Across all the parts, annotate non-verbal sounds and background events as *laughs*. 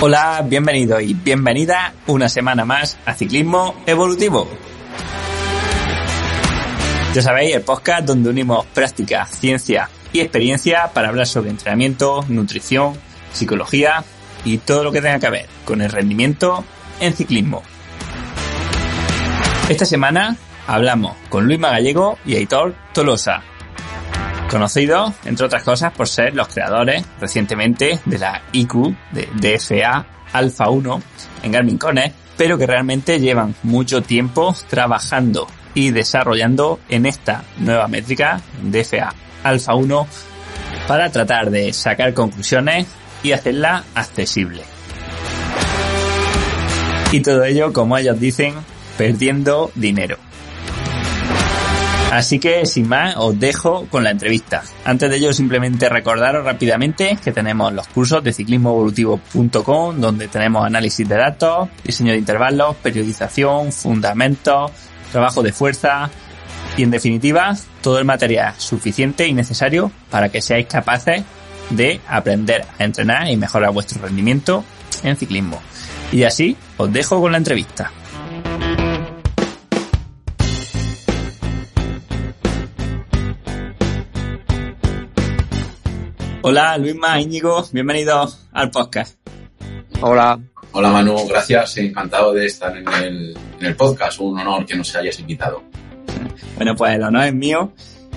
Hola, bienvenido y bienvenida una semana más a Ciclismo Evolutivo. Ya sabéis, el podcast donde unimos práctica, ciencia y experiencia para hablar sobre entrenamiento, nutrición, psicología y todo lo que tenga que ver con el rendimiento en ciclismo. Esta semana hablamos con Luis Magallego y Aitor Tolosa, conocidos, entre otras cosas, por ser los creadores recientemente de la IQ de DFA Alpha 1 en Garmin Connect, pero que realmente llevan mucho tiempo trabajando y desarrollando en esta nueva métrica DFA Alpha 1 para tratar de sacar conclusiones y hacerla accesible. Y todo ello, como ellos dicen, perdiendo dinero. Así que sin más os dejo con la entrevista. Antes de ello simplemente recordaros rápidamente que tenemos los cursos de ciclismoevolutivo.com donde tenemos análisis de datos, diseño de intervalos, periodización, fundamentos, trabajo de fuerza y en definitiva todo el material suficiente y necesario para que seáis capaces de aprender a entrenar y mejorar vuestro rendimiento en ciclismo. Y así os dejo con la entrevista. Hola, Luisma, Íñigo, bienvenidos al podcast. Hola. Hola Manu, gracias, encantado de estar en el, podcast, un honor que nos hayas invitado. Bueno, pues el honor es mío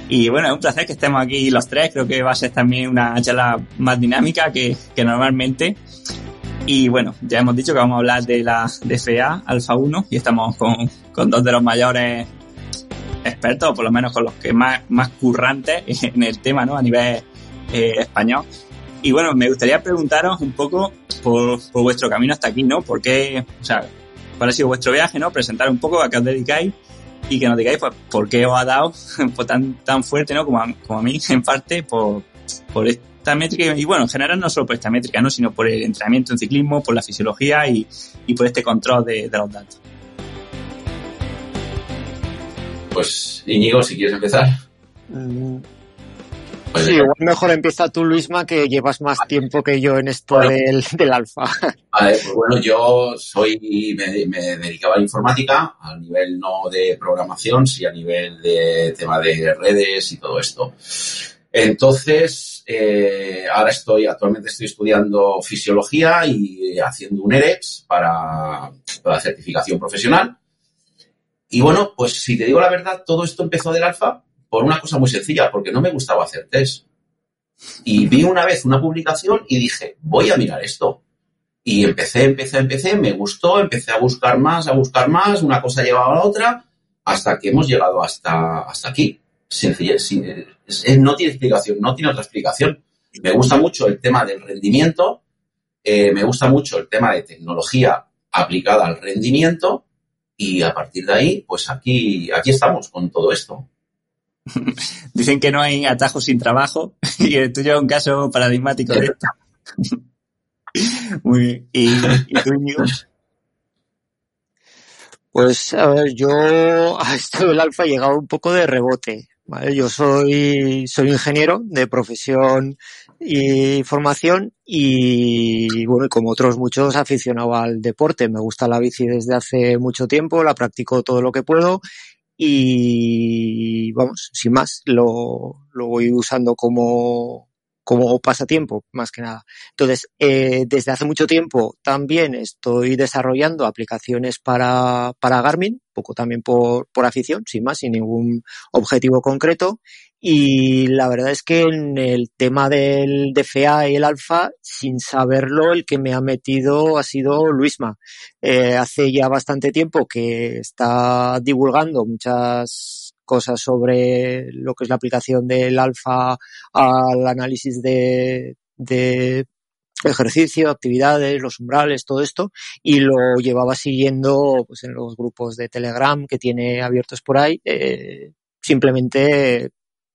y bueno, es un placer que estemos aquí los tres, creo que va a ser también una charla más dinámica que, normalmente. Y bueno, ya hemos dicho que vamos a hablar de la DFA Alfa 1 y estamos con, con dos de los mayores expertos, o por lo menos con los que más, más currantes en el tema, ¿no? A nivel eh, español. Y bueno, me gustaría preguntaros un poco por, vuestro camino hasta aquí, ¿no? ¿Por qué, o sea, cuál ha sido vuestro viaje, ¿no? Presentar un poco a qué os dedicáis y que nos digáis, pues, por qué os ha dado *laughs* pues, tan, tan fuerte, ¿no? Como a, como a mí, *laughs* en parte, por, por esta métrica y bueno, en general no solo por esta métrica, ¿no? Sino por el entrenamiento en ciclismo, por la fisiología y, y por este control de, de los datos. Pues, Íñigo, si quieres empezar. Mm, sí, igual mejor empieza tú, Luisma, que llevas más tiempo que yo en esto del, del alfa. Vale, pues bueno, yo soy, me, me, dedicaba a la informática, a nivel no de programación, sí a nivel de tema de redes y todo esto. Entonces, eh, ahora estoy, actualmente estoy estudiando fisiología y haciendo un EREX para, para la certificación profesional. Y bueno, pues si te digo la verdad, todo esto empezó del alfa por una cosa muy sencilla, porque no me gustaba hacer test. Y vi una vez una publicación y dije, voy a mirar esto. Y empecé, empecé, empecé, me gustó, empecé a buscar más, a buscar más, una cosa llevaba a la otra, hasta que hemos llegado hasta, hasta aquí. Sencilla, no tiene explicación, no tiene otra explicación. Me gusta mucho el tema del rendimiento, eh, me gusta mucho el tema de tecnología aplicada al rendimiento y a partir de ahí, pues aquí, aquí estamos con todo esto. *laughs* Dicen que no hay atajos sin trabajo *laughs* y el tuyo es un caso paradigmático de esto. *laughs* Muy bien. ¿Y, tú, Íñigo? Pues, a ver, yo a esto del alfa he llegado un poco de rebote. ¿vale? Yo soy, soy ingeniero de profesión y formación y, bueno, como otros muchos, aficionado al deporte. Me gusta la bici desde hace mucho tiempo, la practico todo lo que puedo y vamos, sin más, lo, lo voy usando como, como pasatiempo, más que nada. Entonces, eh, desde hace mucho tiempo también estoy desarrollando aplicaciones para, para Garmin, poco también por, por afición, sin más, sin ningún objetivo concreto. Y la verdad es que en el tema del DFA y el alfa, sin saberlo, el que me ha metido ha sido Luisma. Eh, hace ya bastante tiempo que está divulgando muchas cosas sobre lo que es la aplicación del alfa al análisis de, de ejercicio, actividades, los umbrales, todo esto, y lo llevaba siguiendo pues, en los grupos de Telegram que tiene abiertos por ahí, eh, simplemente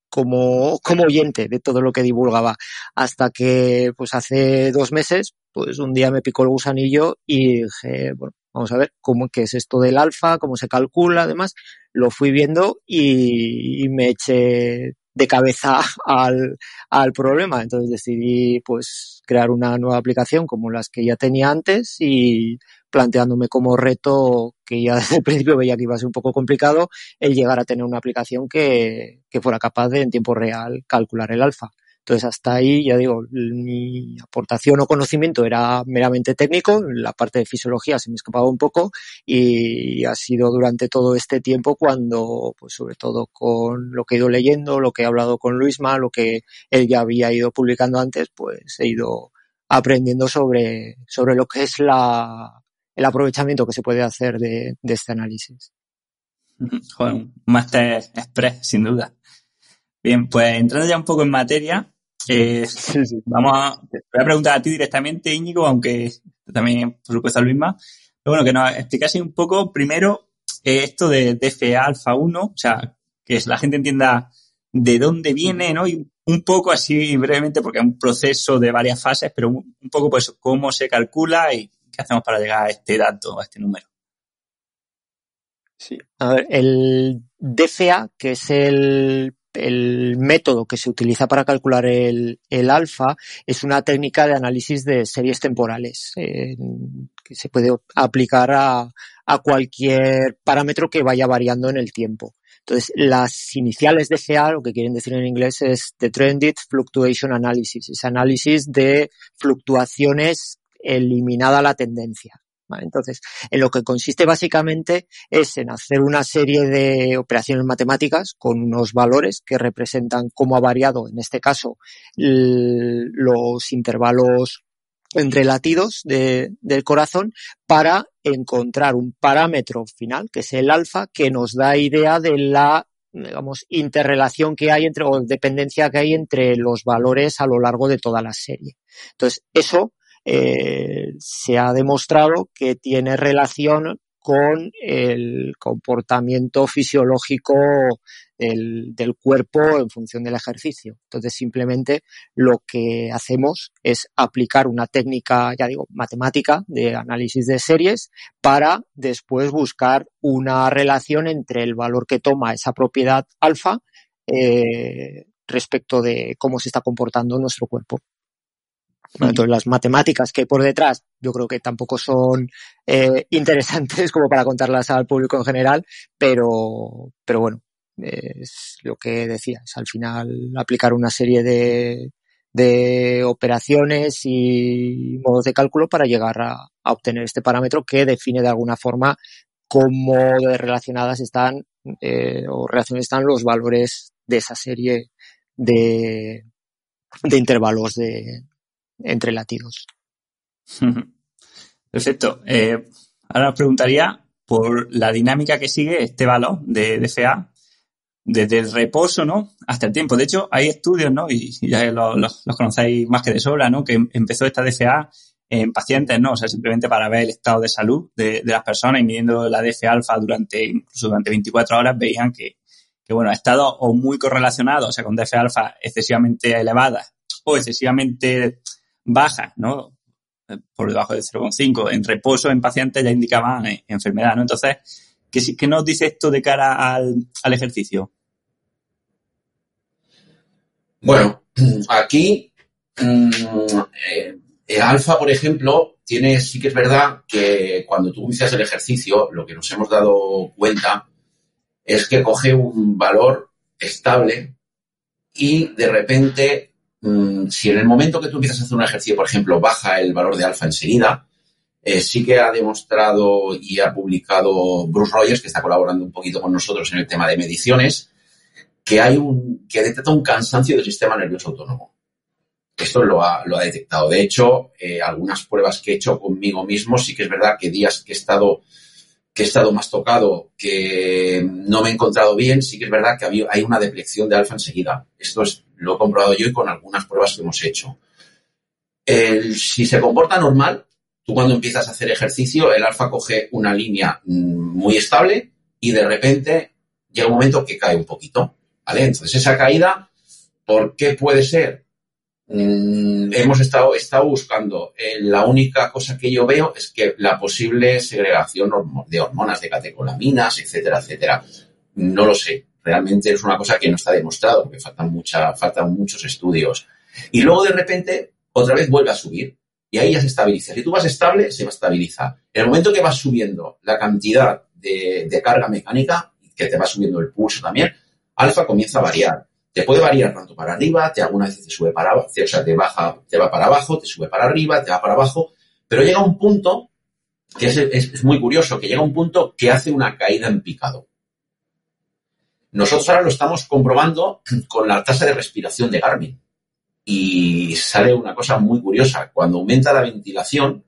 como, como oyente de todo lo que divulgaba. Hasta que, pues hace dos meses, pues un día me picó el gusanillo y dije, bueno, vamos a ver cómo qué es esto del alfa, cómo se calcula, además, lo fui viendo y, y me eché de cabeza *laughs* al, al problema. Entonces decidí pues crear una nueva aplicación como las que ya tenía antes y planteándome como reto que ya desde el *laughs* principio veía que iba a ser un poco complicado el llegar a tener una aplicación que, que fuera capaz de en tiempo real calcular el alfa. Entonces, hasta ahí, ya digo, mi aportación o conocimiento era meramente técnico, la parte de fisiología se me escapaba un poco y ha sido durante todo este tiempo cuando, pues sobre todo con lo que he ido leyendo, lo que he hablado con Luisma, lo que él ya había ido publicando antes, pues he ido aprendiendo sobre, sobre lo que es la, el aprovechamiento que se puede hacer de, de este análisis. *laughs* Joder, un Master Express, sin duda. Bien, pues entrando ya un poco en materia, eh, *laughs* vamos a, te voy a preguntar a ti directamente, Íñigo, aunque también, por supuesto, a Luisma. Pero bueno, que nos explicase un poco primero eh, esto de DFA alfa 1, o sea, que la gente entienda de dónde viene, ¿no? Y un poco así brevemente, porque es un proceso de varias fases, pero un, un poco pues cómo se calcula y qué hacemos para llegar a este dato, a este número. Sí. A ver, el DFA, que es el el método que se utiliza para calcular el, el alfa es una técnica de análisis de series temporales que se puede aplicar a, a, cualquier parámetro que vaya variando en el tiempo. Entonces, las iniciales de CA, lo que quieren decir en inglés es The Trended Fluctuation Analysis, es análisis de fluctuaciones eliminada la tendencia. Entonces, en lo que consiste básicamente es en hacer una serie de operaciones matemáticas con unos valores que representan cómo ha variado, en este caso, los intervalos entre latidos de, del corazón para encontrar un parámetro final, que es el alfa, que nos da idea de la digamos, interrelación que hay entre, o dependencia que hay entre los valores a lo largo de toda la serie. Entonces, eso eh, se ha demostrado que tiene relación con el comportamiento fisiológico del, cuerpo en función del ejercicio. Entonces, simplemente lo que hacemos es aplicar una técnica, ya digo, matemática de análisis de series para después buscar una relación entre el valor que toma esa propiedad alfa eh, respecto de cómo se está comportando nuestro cuerpo. Entonces, las matemáticas que hay por detrás, yo creo que tampoco son eh, *laughs* interesantes como para contarlas al público en general, pero, pero bueno, es lo que decía, es al final aplicar una serie de, de operaciones y modos de cálculo para llegar a, a, obtener este parámetro que define de alguna forma cómo relacionadas están eh, o relacionadas están los valores de esa serie de, de intervalos de, entre latidos. *laughs* Perfecto. Eh, ahora os preguntaría por la dinámica que sigue este valor de DFA desde el reposo, ¿no? Hasta el tiempo. De hecho, hay estudios, ¿no? Y, ya los, conocéis más que de sobra, ¿no? Que empezó esta DFA en pacientes, ¿no? O sea, simplemente para ver el estado de salud de, de las personas y midiendo la DFA alfa durante, incluso durante 24 horas, veían que, que bueno, ha estado o muy correlacionado, o sea, con DFA alfa excesivamente elevada o excesivamente baja, ¿no? Por debajo de 0,5. En reposo en pacientes ya indicaban enfermedad, ¿no? Entonces, ¿qué, ¿qué, nos dice esto de cara al, al ejercicio? Bueno, *clears throat* aquí mmm, eh, alfa, por ejemplo, tiene, sí que es verdad que cuando tú inicias el ejercicio, lo que nos hemos dado cuenta es que coge un valor estable y de repente Mm, si en el momento que tú empiezas a hacer un ejercicio, por ejemplo, baja el valor de alfa enseguida, eh, sí que ha demostrado y ha publicado Bruce Rogers, que está colaborando un poquito con nosotros en el tema de mediciones, que hay un, que detecta un cansancio del sistema nervioso autónomo. Esto lo ha, detectado. De hecho, eh, algunas pruebas que he hecho conmigo mismo, sí que es verdad que días que he estado que he estado más tocado, que no me he encontrado bien, sí que es verdad que hay una deplección de alfa enseguida. Esto es, lo he comprobado yo y con algunas pruebas que hemos hecho. si se comporta normal, tú cuando empiezas a hacer ejercicio, el alfa coge una línea mm, muy estable y de repente llega un momento que cae un poquito. ¿Vale? Entonces esa caída, ¿por qué puede ser? Mm, hemos estado, estado buscando. Eh, la única cosa que yo veo es que la posible segregación de hormonas, de catecolaminas, etcétera, etcétera. No lo sé. Realmente es una cosa que no está demostrado porque faltan, mucha, faltan muchos estudios. Y luego de repente otra vez vuelve a subir y ahí ya se estabiliza. Si tú vas estable, se va a estabilizar. En el momento que vas subiendo la cantidad de, de carga mecánica, que te va subiendo el pulso también, alfa comienza a variar te puede variar tanto para arriba, te alguna vez te sube para abajo, o sea, te baja, te va para abajo, te sube para arriba, te va para abajo, pero llega un punto que es, muy curioso, que llega un punto que hace una caída en picado. Nosotros ahora lo estamos comprobando *clears throat* con la tasa de respiración de Garmin. Y sale una cosa muy curiosa. Cuando aumenta la ventilación,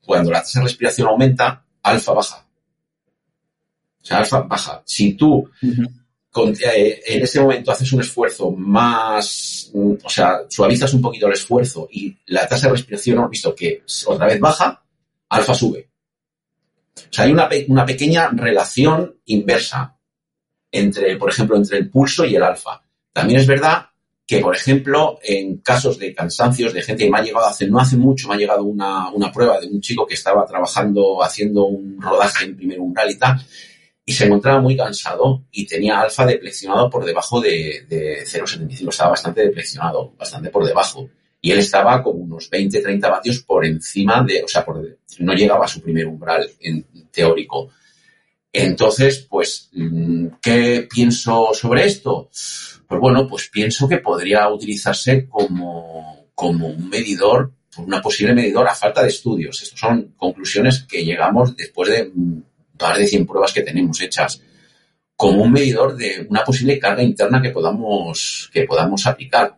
cuando la tasa de respiración aumenta, alfa baja. O sea, alfa baja. Si tú eh, en ese momento haces un esfuerzo más, mm, o sea, suavizas un poquito el esfuerzo y la tasa de respiración hemos visto que otra vez baja, alfa sube. O sea, hay una, una pequeña relación inversa entre, por ejemplo, entre el pulso y el alfa. También es verdad que, por ejemplo, en casos de cansancios de gente que me ha llegado hace, no hace mucho, me ha llegado una, una prueba de un chico que estaba trabajando, haciendo un rodaje en primer umbral y tal, y se encontraba muy cansado y tenía alfa depleccionado por debajo de, de 0,75. Estaba bastante depleccionado, bastante por debajo. Y él estaba como unos 20, 30 vatios por encima de, o sea, por, no llegaba a su primer umbral teórico. Entonces, pues, mm, ¿qué pienso sobre esto? Pues bueno, pues pienso que podría utilizarse como, como un medidor, una posible medidor a falta de estudios. Estas son conclusiones que llegamos después de par de 100 pruebas que tenemos hechas como un medidor de una posible carga interna que podamos, que podamos aplicar.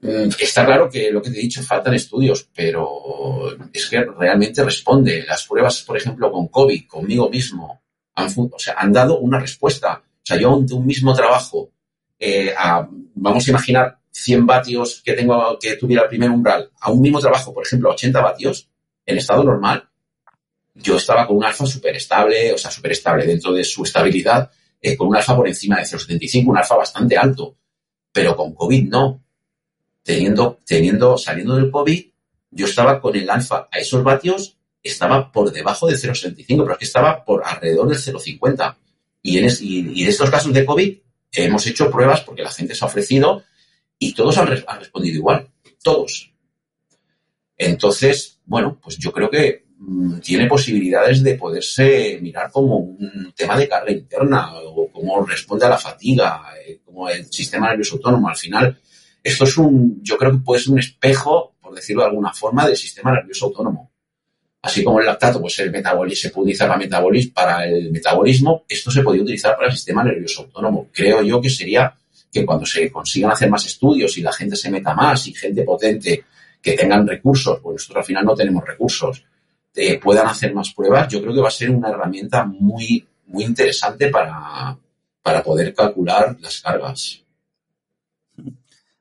Mm, está claro que lo que te he dicho, faltan estudios, pero es que realmente responde. Las pruebas, por ejemplo, con COVID, conmigo mismo, han, o han dado una respuesta. O sea, yo de un mismo trabajo, eh, vamos a imaginar 100 vatios que tengo que tuviera el primer umbral, a un mismo trabajo, por ejemplo, 80 vatios, en estado normal, yo estaba con un alfa súper estable, o sea, súper estable dentro de su estabilidad, eh, con un alfa por encima de 0,75, un alfa bastante alto. Pero con COVID no. Teniendo, teniendo, saliendo del COVID, yo estaba con el alfa a esos vatios, estaba por debajo de 0,75, pero es que estaba por alrededor del 0,50. Y en, estos casos de COVID hemos hecho pruebas porque la gente se ha ofrecido y todos han respondido igual. Todos. Entonces, bueno, pues yo creo que tiene posibilidades de poderse mirar como un tema de carga interna o cómo responde a la fatiga, eh, como el sistema nervioso autónomo. Al final, esto es un, yo creo que puede ser un espejo, por decirlo de alguna forma, del sistema nervioso autónomo. Así como el lactato, pues el metabolismo, se puede utilizar para, para el metabolismo, esto se podría utilizar para el sistema nervioso autónomo. Creo yo que sería que cuando se consigan hacer más estudios y la gente se meta más y gente potente que tengan recursos, pues nosotros al final no tenemos recursos, puedan hacer más pruebas, yo creo que va a ser una herramienta muy, muy interesante para, para poder calcular las cargas.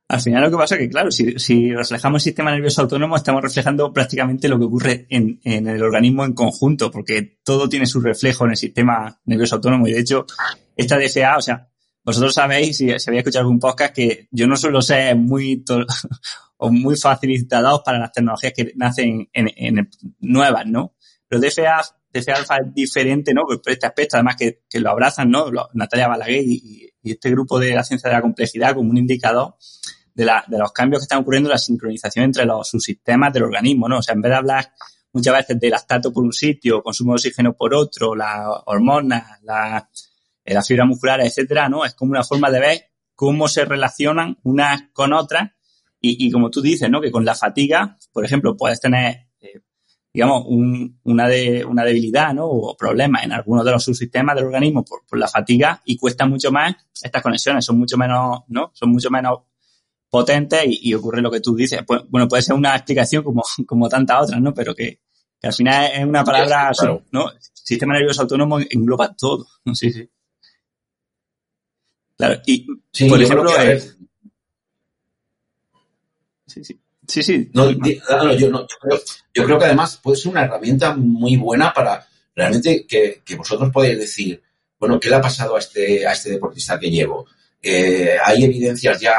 Al final lo que pasa es que, claro, si, si reflejamos el sistema nervioso autónomo, estamos reflejando prácticamente lo que ocurre en, en, el organismo en conjunto, porque todo tiene su reflejo en el sistema nervioso autónomo. Y de hecho, esta DSA, o sea, vosotros sabéis, si, si habéis escuchado algún podcast, que yo no suelo ser muy *laughs* o muy facilitados para las tecnologías que nacen en, nuevas, ¿no? Pero DFA, DFA Alpha es diferente, ¿no? Por este aspecto, además que, lo abrazan, ¿no? Natalia Balaguer y, este grupo de la ciencia de la complejidad como un indicador de, de los cambios que están ocurriendo en la sincronización entre los subsistemas del organismo, ¿no? O sea, en vez de hablar muchas veces de lactato por un sitio, consumo de oxígeno por otro, las hormonas, la, la fibra muscular, etcétera, ¿no? Es como una forma de ver cómo se relacionan unas con otras y, y, como tú dices, ¿no? Que con la fatiga, por ejemplo, puedes tener eh, digamos, una, de, una debilidad, ¿no? O problema en algunos de los subsistemas del organismo por, por la fatiga y cuesta mucho más estas conexiones, son mucho menos, ¿no? Son mucho menos potentes y, ocurre lo que tú dices. Pues, bueno, puede ser una explicación como, *laughs* como tantas otras, ¿no? Pero que, al final es una palabra, ¿no? Sistema nervioso autónomo engloba todo. Sí, sí. Claro, y por ejemplo, sí, sí. Sí, sí. No, yo, no, yo, creo, que además puede ser una herramienta muy buena para realmente que, que, vosotros podéis decir, bueno, ¿qué le ha pasado a este, a este deportista que llevo? Eh, hay evidencias ya,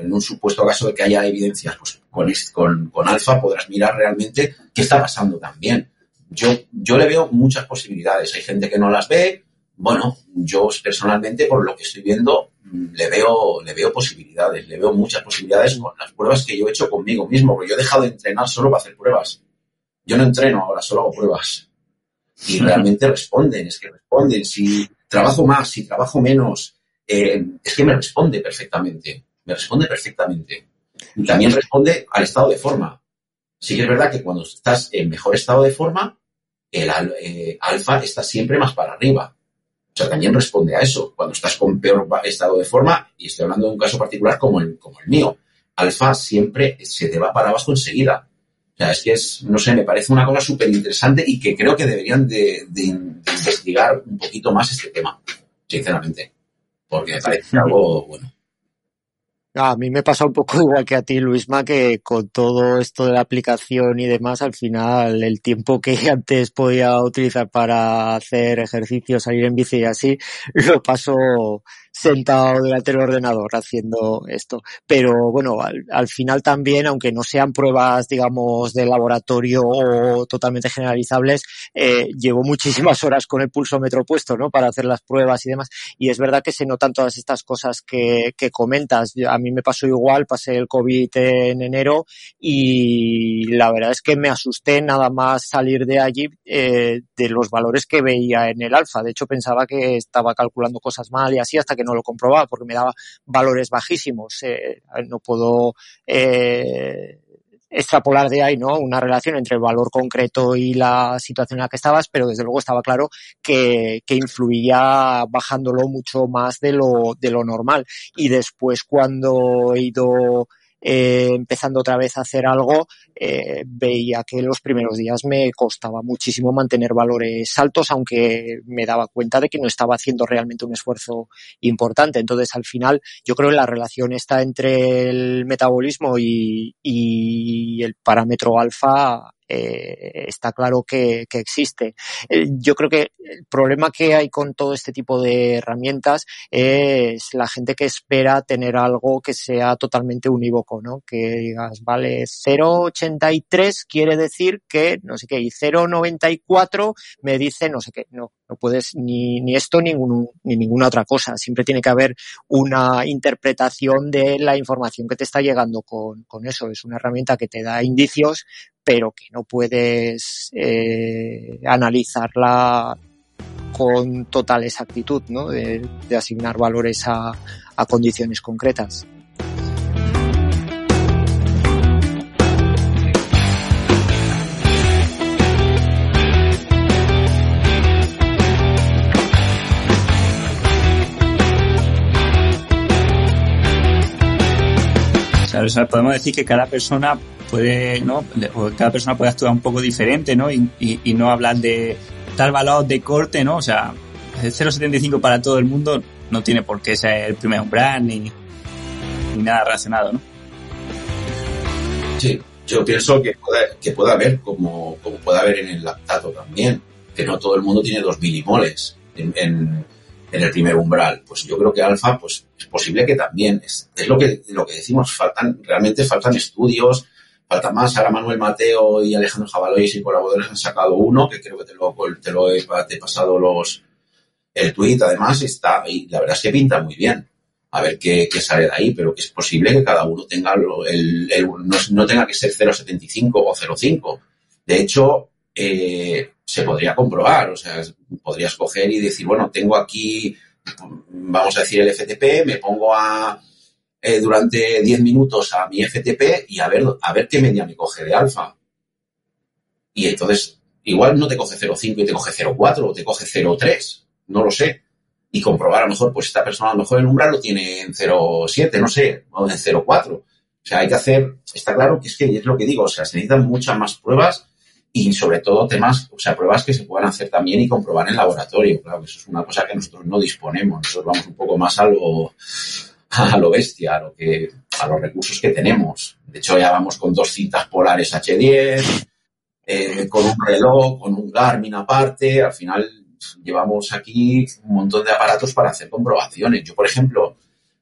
en un supuesto caso de que haya evidencias, pues con, con, con alfa podrás mirar realmente qué está pasando también. Yo, yo le veo muchas posibilidades. Hay gente que no las ve. Bueno, yo personalmente, por lo que estoy viendo, le veo, le veo posibilidades, le veo muchas posibilidades con las pruebas que yo he hecho conmigo mismo, porque yo he dejado de entrenar solo para hacer pruebas. Yo no entreno ahora, solo hago pruebas. Y realmente responden, es que responden. Si trabajo más, si trabajo menos, eh, es que me responde perfectamente. Me responde perfectamente. Y también responde al estado de forma. Sí que es verdad que cuando estás en mejor estado de forma, el eh, alfa está siempre más para arriba. O sea, también responde a eso. Cuando estás con peor estado de forma, y estoy hablando de un caso particular como el, como el mío, alfa siempre se te va para abajo enseguida. O sea, es que es, no sé, me parece una cosa súper interesante y que creo que deberían de, investigar un poquito más este tema, sinceramente. Porque me parece algo bueno. A mí me pasa un poco *laughs* igual que a ti, Luisma, que con todo esto de la aplicación y demás, al final el tiempo que *laughs* antes podía utilizar para hacer ejercicio, salir en bici y así, lo paso sentado delante del ordenador haciendo esto. Pero bueno, al, final también, aunque no sean pruebas, digamos, de laboratorio o totalmente generalizables, eh, llevo muchísimas horas con el pulsómetro puesto, ¿no? Para hacer las pruebas y demás. Y es verdad que se notan todas estas cosas que, que comentas. A mí me pasó igual, pasé el COVID en enero y la verdad es que me asusté nada más salir de allí eh, de los valores que veía en el alfa. De hecho, pensaba que estaba calculando cosas mal y así hasta que no lo comprobaba porque me daba valores bajísimos. Eh, no puedo eh, extrapolar de ahí, ¿no? Una relación entre el valor concreto y la situación en la que estabas, pero desde luego estaba claro que, que influía bajándolo mucho más de lo, de lo normal. Y después cuando he ido eh, empezando otra vez a hacer algo, eh, veía que los primeros días me costaba muchísimo mantener valores altos, aunque me daba cuenta de que no estaba haciendo realmente un esfuerzo importante. Entonces, al final, yo creo que la relación está entre el metabolismo y, y el parámetro alfa eh, está claro que, existe. Eh, yo creo que el problema que hay con todo este tipo de herramientas es la gente que espera tener algo que sea totalmente unívoco, ¿no? Que digas, vale, 0,83 quiere decir que no sé qué, y 0,94 me dice no sé qué. No, no puedes ni, ni esto ni, ni ninguna otra cosa. Siempre tiene que haber una interpretación de la información que te está llegando con, con eso. Es una herramienta que te da indicios, pero que no puedes eh, analizarla con total exactitud, ¿no? De, asignar valores a, a condiciones concretas. Podemos decir que cada persona puede, ¿no? Cada persona puede actuar un poco diferente, ¿no? Y, y, no hablar de tal valor de corte, ¿no? O sea, el 0,75 para todo el mundo no tiene por qué ser el primer umbral ni, ni nada relacionado, ¿no? Sí, yo pienso que puede, que puede haber, como, como puede haber en el lactato también, que no todo el mundo tiene dos milimoles en, en, en el primer umbral. Pues yo creo que alfa, pues es posible que también. Es, es lo que lo que decimos, faltan, realmente faltan estudios, falta más. Ahora Manuel Mateo y Alejandro Jabalois y colaboradores han sacado uno, que creo que te lo, te lo he, pasado los el tweet, además, está, y la verdad es que pinta muy bien. A ver qué, qué sale de ahí, pero que es posible que cada uno tenga el, el no, no, tenga que ser 0,75 o 0,5. De hecho, eh, se podría comprobar, o sea, podrías coger y decir, bueno, tengo aquí, vamos a decir el FTP, me pongo a eh, durante 10 minutos a mi FTP y a ver, a ver qué media me coge de alfa. Y entonces, igual no te coge 0,5 y te coge 0,4 o te coge 0,3, no lo sé. Y comprobar a lo mejor, pues esta persona a lo mejor el umbral lo tiene en 0,7, no sé, o en 0,4. O sea, hay que hacer, está claro que es que es lo que digo, o sea, se necesitan muchas más pruebas y sobre todo temas, o sea, pruebas que se puedan hacer también y comprobar en laboratorio. Claro, que eso es una cosa que nosotros no disponemos. Nosotros vamos un poco más a lo, a lo bestia, a lo que, a los recursos que tenemos. De hecho, ya vamos con dos cintas polares H10, eh, con un reloj, con un Garmin aparte. Al final llevamos aquí un montón de aparatos para hacer comprobaciones. Yo, por ejemplo,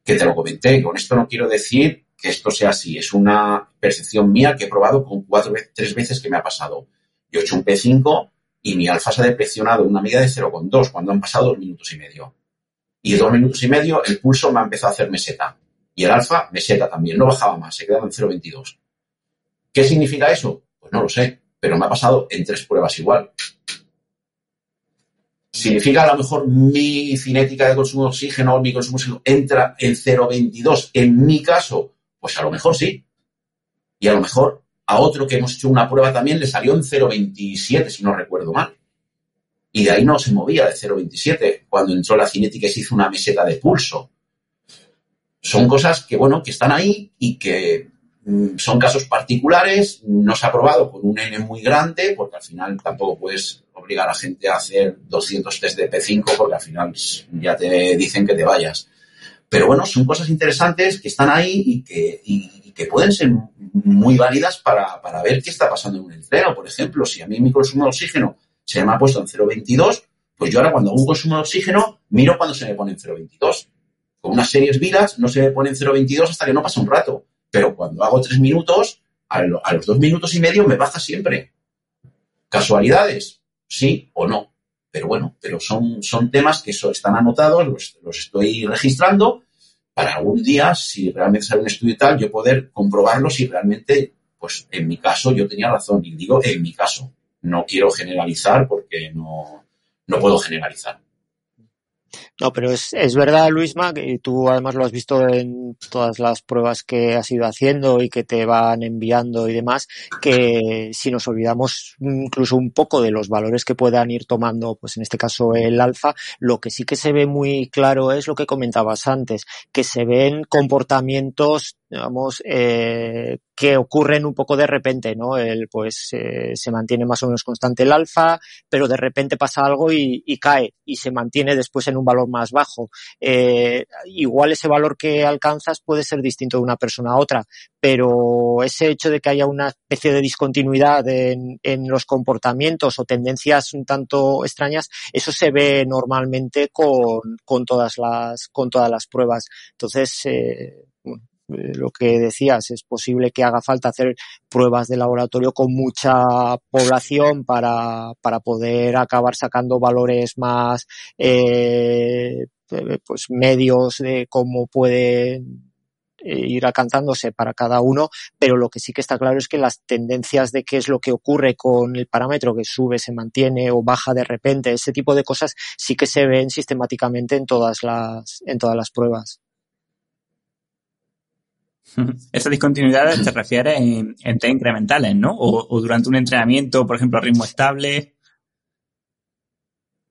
que te lo comenté, con esto no quiero decir que esto sea así. Es una percepción mía que he probado con cuatro, tres veces que me ha pasado. Yo hecho un P5 y mi alfa se ha depresionado una medida de 0,2 cuando han pasado dos minutos y medio. Y dos minutos y medio el pulso me ha empezado a hacer meseta. Y el alfa, meseta también, no bajaba más, se quedaba en 0,22. ¿Qué significa eso? Pues no lo sé, pero me ha pasado en tres pruebas igual. ¿Significa a lo mejor mi cinética de consumo de oxígeno mi consumo de oxígeno entra en 0,22? En mi caso, pues a lo mejor sí. Y a lo mejor a otro que hemos hecho una prueba también le salió en 0,27, si no recuerdo mal. Y de ahí no se movía de 0,27 cuando entró la cinética y se hizo una meseta de pulso. Son cosas que, bueno, que están ahí y que mm, son casos particulares, no se ha probado con un N muy grande, porque al final tampoco puedes obligar a gente a hacer 200 test de P5, porque al final ya te dicen que te vayas. Pero bueno, son cosas interesantes que están ahí y que, que pueden ser muy válidas para, para, ver qué está pasando en un entreno. Por ejemplo, si a mí mi consumo de oxígeno se me ha puesto en 0,22, pues yo ahora cuando hago un consumo de oxígeno, miro cuando se me pone en 0,22. Con unas series viras no se me pone en 0,22 hasta que no pasa un rato. Pero cuando hago tres minutos, a, los dos minutos y medio me baja siempre. ¿Casualidades? Sí o no. Pero bueno, pero son, son temas que están anotados, los, los estoy registrando para algún día, si realmente sale un estudio y tal, yo poder comprobarlo si realmente, pues en mi caso yo tenía razón. Y digo en mi caso. No quiero generalizar porque no, no puedo generalizar. No, pero es, es verdad, Luisma, que tú además lo has visto en todas las pruebas que has ido haciendo y que te van enviando y demás, que si nos olvidamos incluso un poco de los valores que puedan ir tomando, pues en este caso el alfa, lo que sí que se ve muy claro es lo que comentabas antes, que se ven comportamientos digamos, eh, que ocurren un poco de repente, ¿no? El, pues eh, se mantiene más o menos constante el alfa, pero de repente pasa algo y, y cae y se mantiene después en un valor más bajo. Eh, igual ese valor que alcanzas puede ser distinto de una persona a otra, pero ese hecho de que haya una especie de discontinuidad en, en los comportamientos o tendencias un tanto extrañas, eso se ve normalmente con, con todas las con todas las pruebas. Entonces, eh, lo que decías, es posible que haga falta hacer pruebas de laboratorio con mucha población para, para poder acabar sacando valores más eh, pues medios de cómo puede eh, ir alcanzándose para cada uno, pero lo que sí que está claro es que las tendencias de qué es lo que ocurre con el parámetro que sube, se mantiene o baja de repente, ese tipo de cosas sí que se ven sistemáticamente en todas las, en todas las pruebas. *laughs* Esa discontinuidad te refieres en, en test incrementales, ¿no? O, durante un entrenamiento, por ejemplo, a ritmo estable.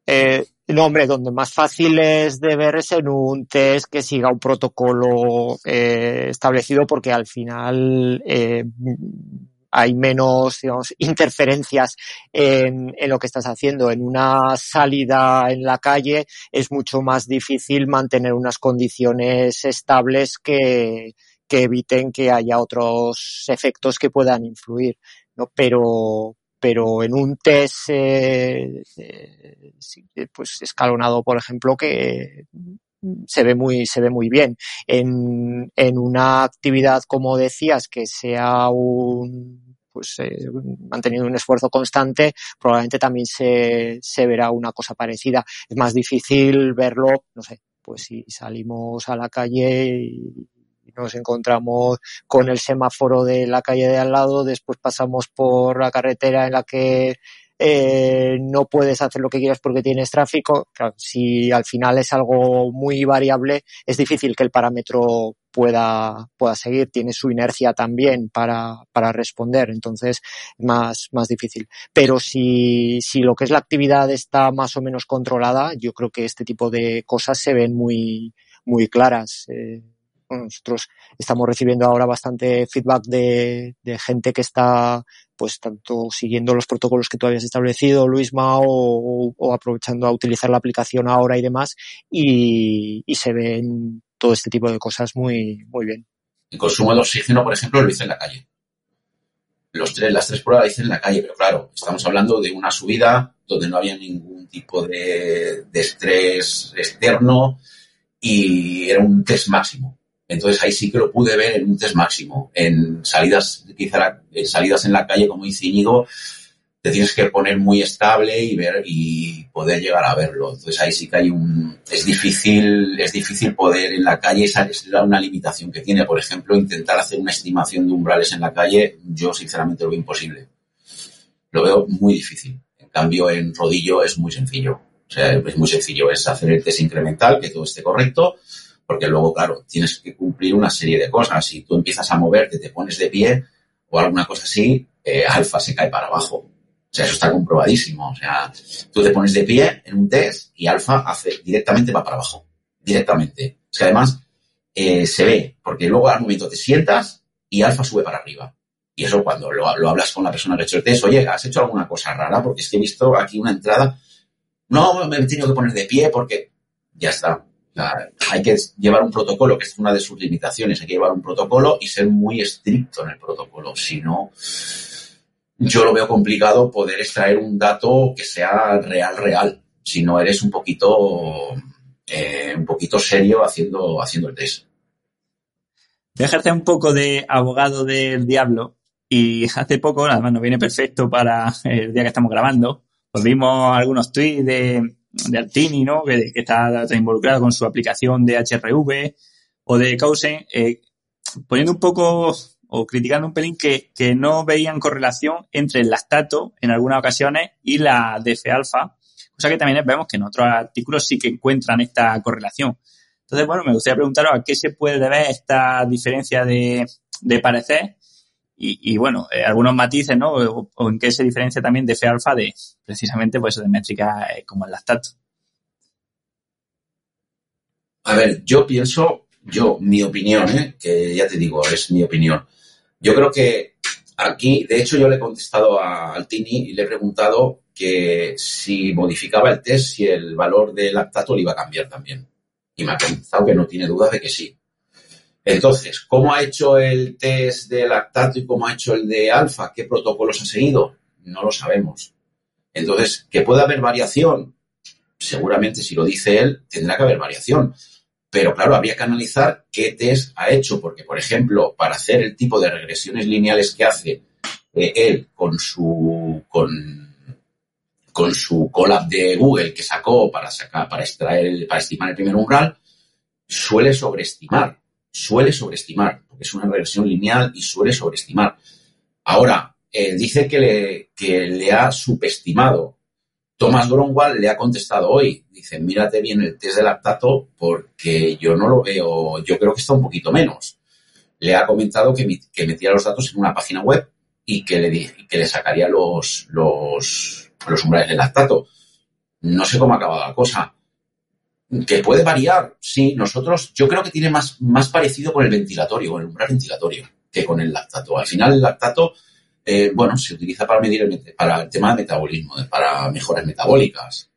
Eh, no, hombre, donde más fácil es de ver es en un test que siga un protocolo eh, establecido porque al final eh, hay menos interferencias en, en, lo que estás haciendo. En una salida en la calle es mucho más difícil mantener unas condiciones estables que, que eviten que haya otros efectos que puedan influir, ¿no? Pero, pero en un test eh, pues escalonado, por ejemplo, que se ve muy, se ve muy bien. En, en una actividad, como decías, que sea un, pues eh, manteniendo un esfuerzo constante, probablemente también se, se verá una cosa parecida. Es más difícil verlo, no sé, pues si salimos a la calle y nos encontramos con el semáforo de la calle de al lado, después pasamos por la carretera en la que eh, no puedes hacer lo que quieras porque tienes tráfico. si al final es algo muy variable, es difícil que el parámetro pueda, pueda seguir, tiene su inercia también para, para responder, entonces más, más difícil. Pero si, si lo que es la actividad está más o menos controlada, yo creo que este tipo de cosas se ven muy, muy claras. Eh, nosotros estamos recibiendo ahora bastante feedback de, gente que está pues tanto siguiendo los protocolos que tú habías establecido, Luisma, o, o, aprovechando a utilizar la aplicación ahora y demás, y, se ven todo este tipo de cosas muy, muy bien. El consumo de oxígeno, por ejemplo, lo hice en la calle. Los tres, las tres pruebas las hice en la calle, pero claro, estamos hablando de una subida donde no había ningún tipo de estrés externo y era un test máximo. Entonces ahí sí que lo pude ver en un test máximo. En salidas, quizá en salidas en la calle, como dice Íñigo, te tienes que poner muy estable y ver y poder llegar a verlo. Entonces ahí sí que hay un, es difícil, es difícil poder en la calle, esa es una limitación que tiene. Por ejemplo, intentar hacer una estimación de umbrales en la calle, yo sinceramente lo veo imposible. Lo veo muy difícil. En cambio, en rodillo es muy sencillo. O sea, es muy sencillo. Es hacer el test incremental, que todo esté correcto, porque luego, claro, tienes que cumplir una serie de cosas. Si tú empiezas a moverte, te pones de pie o alguna cosa así, eh, alfa se cae para abajo. O sea, eso está comprobadísimo. O sea, tú te pones de pie en un test y alfa hace, directamente va para abajo. Directamente. Es que además eh, se ve, porque luego al momento te sientas y alfa sube para arriba. Y eso cuando lo, lo, hablas con la persona que ha hecho el test, oye, ¿has hecho alguna cosa rara? Porque es que he visto aquí una entrada. No, me he tenido que poner de pie porque ya está hay que llevar un protocolo, que es una de sus limitaciones, hay que llevar un protocolo y ser muy estricto en el protocolo. Si no, yo lo veo complicado poder extraer un dato que sea real, real. Si no eres un poquito, eh, un poquito serio haciendo, haciendo el test. Ejercer un poco de abogado del diablo y hace poco, además nos viene perfecto para el día que estamos grabando, pues vimos algunos tweets de de Altini, ¿no? Que, que está, involucrado con su aplicación de HRV o de Causen, eh, poniendo un poco o criticando un pelín que, que no veían correlación entre el lactato en algunas ocasiones y la DF-alfa, cosa que también vemos que en otros artículos sí que encuentran esta correlación. Entonces, bueno, me gustaría preguntaros a qué se puede deber esta diferencia de, de parecer y, bueno, eh, algunos matices, ¿no? O, en qué se diferencia también de F-alfa de precisamente pues de métrica eh, como el lactato. A ver, yo pienso, yo, mi opinión, ¿eh? que ya te digo, es mi opinión. Yo creo que aquí, de hecho, yo le he contestado a Altini y le he preguntado que si modificaba el test, si el valor del lactato le iba a cambiar también. Y me ha contestado que no tiene duda de que sí. Entonces, ¿cómo ha hecho el test de lactato y cómo ha hecho el de alfa? ¿Qué protocolos ha seguido? No lo sabemos. Entonces, ¿que puede haber variación? Seguramente, si lo dice él, tendrá que haber variación. Pero claro, habría que analizar qué test ha hecho, porque, por ejemplo, para hacer el tipo de regresiones lineales que hace eh, él con su, con, con su collab de Google que sacó para sacar, para extraer, para estimar el primer umbral, suele sobreestimar suele sobreestimar, porque es una regresión lineal y suele sobreestimar. Ahora, dice que le, que le ha subestimado. Thomas Gronwald le ha contestado hoy. Dice, mírate bien el test de lactato porque yo no lo veo, yo creo que está un poquito menos. Le ha comentado que, que metía los datos en una página web y que le, que le sacaría los, los, los umbrales de lactato. No sé cómo ha acabado la cosa que puede variar, sí, nosotros, yo creo que tiene más, más parecido con el ventilatorio, con el umbral ventilatorio, que con el lactato. Al final, el lactato, eh, bueno, se utiliza para medir el, para el tema de metabolismo, para mejoras metabólicas.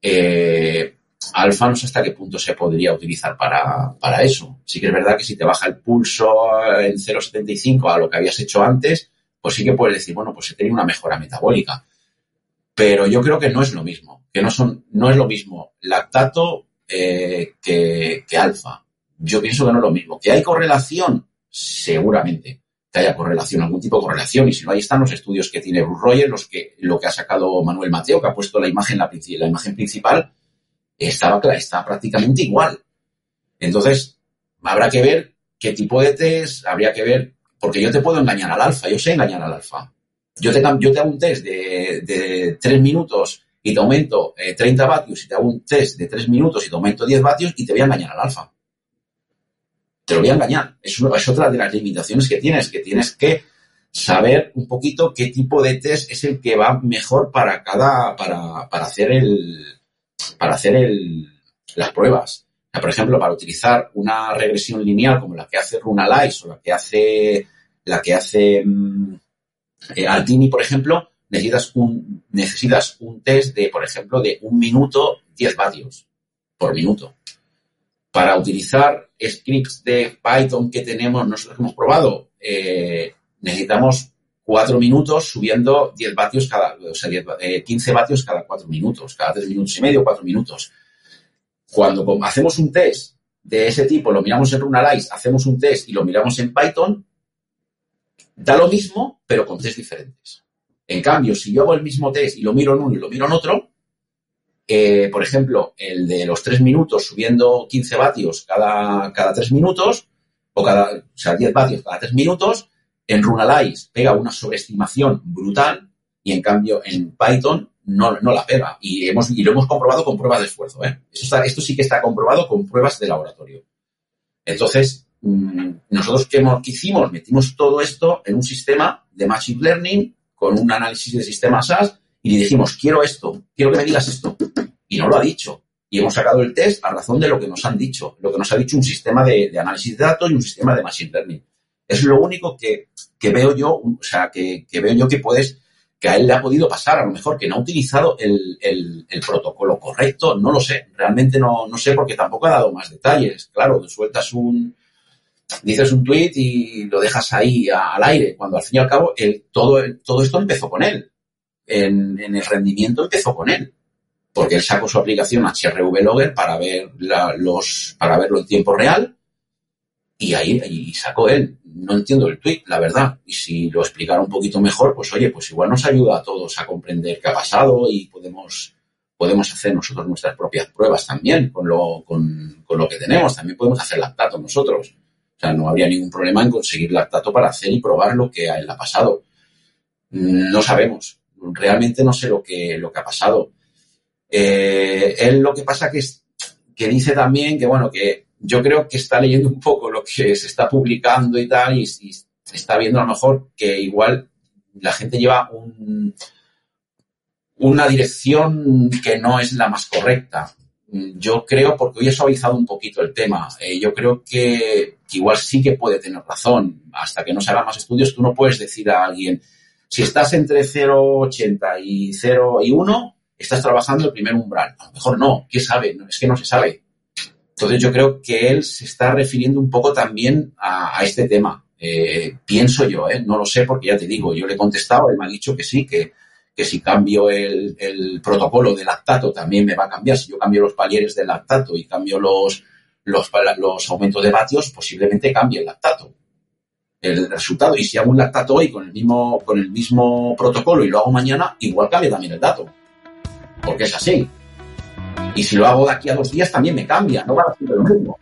Eh, alfa no sé hasta qué punto se podría utilizar para, para eso. Sí que es verdad que si te baja el pulso en 0,75 a lo que habías hecho antes, pues sí que puedes decir, bueno, pues he tenido una mejora metabólica. Pero yo creo que no es lo mismo que no son, no es lo mismo lactato eh, que, que alfa. Yo pienso que no es lo mismo. ¿Que hay correlación? Seguramente que haya correlación, algún tipo de correlación. Y si no, ahí están los estudios que tiene Bruce los que, lo que ha sacado Manuel Mateo, que ha puesto la imagen, la, la imagen principal, estaba, está prácticamente igual. Entonces, habrá que ver qué tipo de test, habría que ver, porque yo te puedo engañar al alfa, yo sé engañar al alfa. Yo te, yo te hago un test de, de tres minutos y te aumento eh, 30 vatios y te hago un test de 3 minutos y te aumento 10 vatios y te voy a engañar al alfa. te lo voy a engañar. Es, es otra de las limitaciones que tienes, que tienes que saber un poquito qué tipo de test es el que va mejor para cada, para, para hacer el, para hacer el, las pruebas. por ejemplo, para utilizar una regresión lineal como la que hace Runalize o la que hace, la que hace mm, eh, Altini, por ejemplo, necesitas un, necesitas un test de, por ejemplo, de un minuto 10 vatios por minuto. Para utilizar scripts de Python que tenemos, nosotros hemos probado, eh, necesitamos 4 minutos subiendo 10 vatios cada, o sea, 15 eh, vatios cada 4 minutos, cada 3 minutos y medio, 4 minutos. Cuando hacemos un test de ese tipo, lo miramos en Runalize, hacemos un test y lo miramos en Python, da lo mismo, pero con test diferentes. En cambio, si yo hago el mismo test y lo miro en uno y lo miro en otro, eh, por ejemplo, el de los 3 minutos subiendo 15 vatios cada, cada 3 minutos, o cada, o sea, 10 vatios cada 3 minutos, en Runalize pega una sobreestimación brutal y en cambio en Python no, no la pega. Y, hemos, y lo hemos comprobado con pruebas de esfuerzo. ¿eh? Esto, sí que está comprobado con pruebas de laboratorio. Entonces, nosotros ¿qué, hemos, hicimos? Metimos todo esto en un sistema de Machine Learning con un análisis de sistema SAS y le dijimos, quiero esto, quiero que me digas esto. Y no lo ha dicho. Y hemos sacado el test a razón de lo que nos han dicho, lo que nos ha dicho un sistema de, análisis de datos y un sistema de Machine Learning. Es lo único que, que veo yo, o sea, que, que, veo yo que puedes, que a él le ha podido pasar, a lo mejor que no ha utilizado el, el, el protocolo correcto, no lo sé, realmente no, no sé porque tampoco ha dado más detalles. Claro, sueltas un, dices un tweet y lo dejas ahí al aire, cuando al fin y al cabo el, todo, todo esto empezó con él. En, en, el rendimiento empezó con él, porque él sacó su aplicación HRV Logger para ver la, los, para verlo en tiempo real y ahí, sacó él no entiendo el tweet, la verdad. Y si lo explicara un poquito mejor, pues oye, pues igual nos ayuda a todos a comprender qué ha pasado y podemos, podemos hacer nosotros nuestras propias pruebas también con lo, con lo que tenemos. También podemos hacer lactato nosotros. O sea, no habría ningún problema en conseguir lactato para hacer y probar lo que ha pasado. No sabemos. Realmente no sé lo que, lo que ha pasado. Eh, él lo que pasa que es que dice también que, bueno, que yo creo que está leyendo un poco lo que se está publicando y tal, y, está viendo a lo mejor que igual la gente lleva un, una dirección que no es la más correcta. Yo creo, porque hoy he suavizado un poquito el tema, eh, yo creo que, que, igual sí que puede tener razón. Hasta que no se hagan más estudios, tú no puedes decir a alguien, si estás entre 0,80 y 0 y 1, estás trabajando el primer umbral. A lo mejor no, ¿qué sabe? es que no se sabe. Entonces yo creo que él se está refiriendo un poco también a, a este tema. Eh, pienso yo, ¿eh? no lo sé porque ya te digo, yo le he contestado, él me ha dicho que sí, que, que si cambio el, protocolo de lactato también me va a cambiar. Si yo cambio los palieres del lactato y cambio los, los, los aumentos de vatios, posiblemente cambie el lactato. El resultado. Y si hago un lactato hoy con el mismo, con el mismo protocolo y lo hago mañana, igual cambia también el dato. Porque es así. Y si lo hago de aquí a dos días también me cambia, no va a ser lo mismo.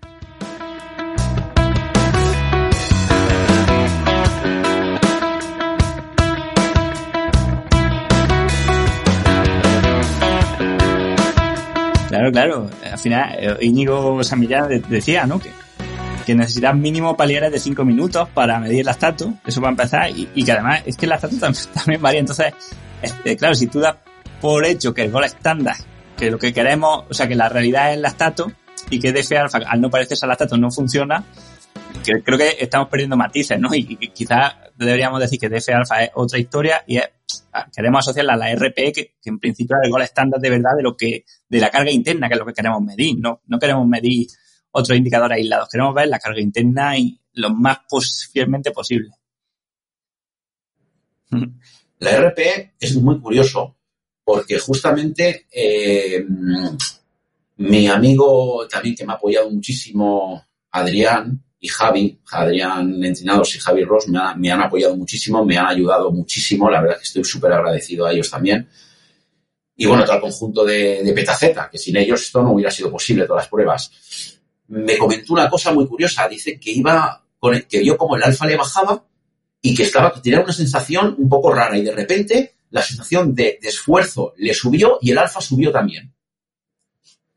Claro, claro. Al final, eh, Íñigo Samillán decía, ¿no? Que, que necesitas mínimo paliares de 5 minutos para medir el lactato, eso va a empezar, y, que además es que el lactato *laughs* también, varía. Entonces, este, claro, si tú das por hecho que el gol estándar que lo que queremos, o sea, que la realidad es el lactato y que DF alfa, al no parecerse al lactato, no funciona, creo que estamos perdiendo matices, ¿no? Y, quizás deberíamos decir que DF alfa es otra historia y es, ah, queremos asociarla a la RP, que, en principio es el gol estándar de verdad de lo que, de la carga interna, que es lo que queremos medir, ¿no? No queremos medir otros indicadores aislados, queremos ver la carga interna y lo más fielmente posible. *laughs* La RP es muy curioso porque justamente eh, mi amigo también que me ha apoyado muchísimo, Adrián y Javi, Adrián Entrenados y Javi Ross, me, han apoyado muchísimo, me han ayudado muchísimo, la verdad que estoy súper agradecido a ellos también. Y bueno, todo el conjunto de, de Petaceta, que sin ellos esto no hubiera sido posible, todas las pruebas. Me comentó una cosa muy curiosa, dice que iba, con que vio como el alfa le bajaba y que estaba, tenía una sensación un poco rara y de repente la sensación de, esfuerzo le subió y el alfa subió también.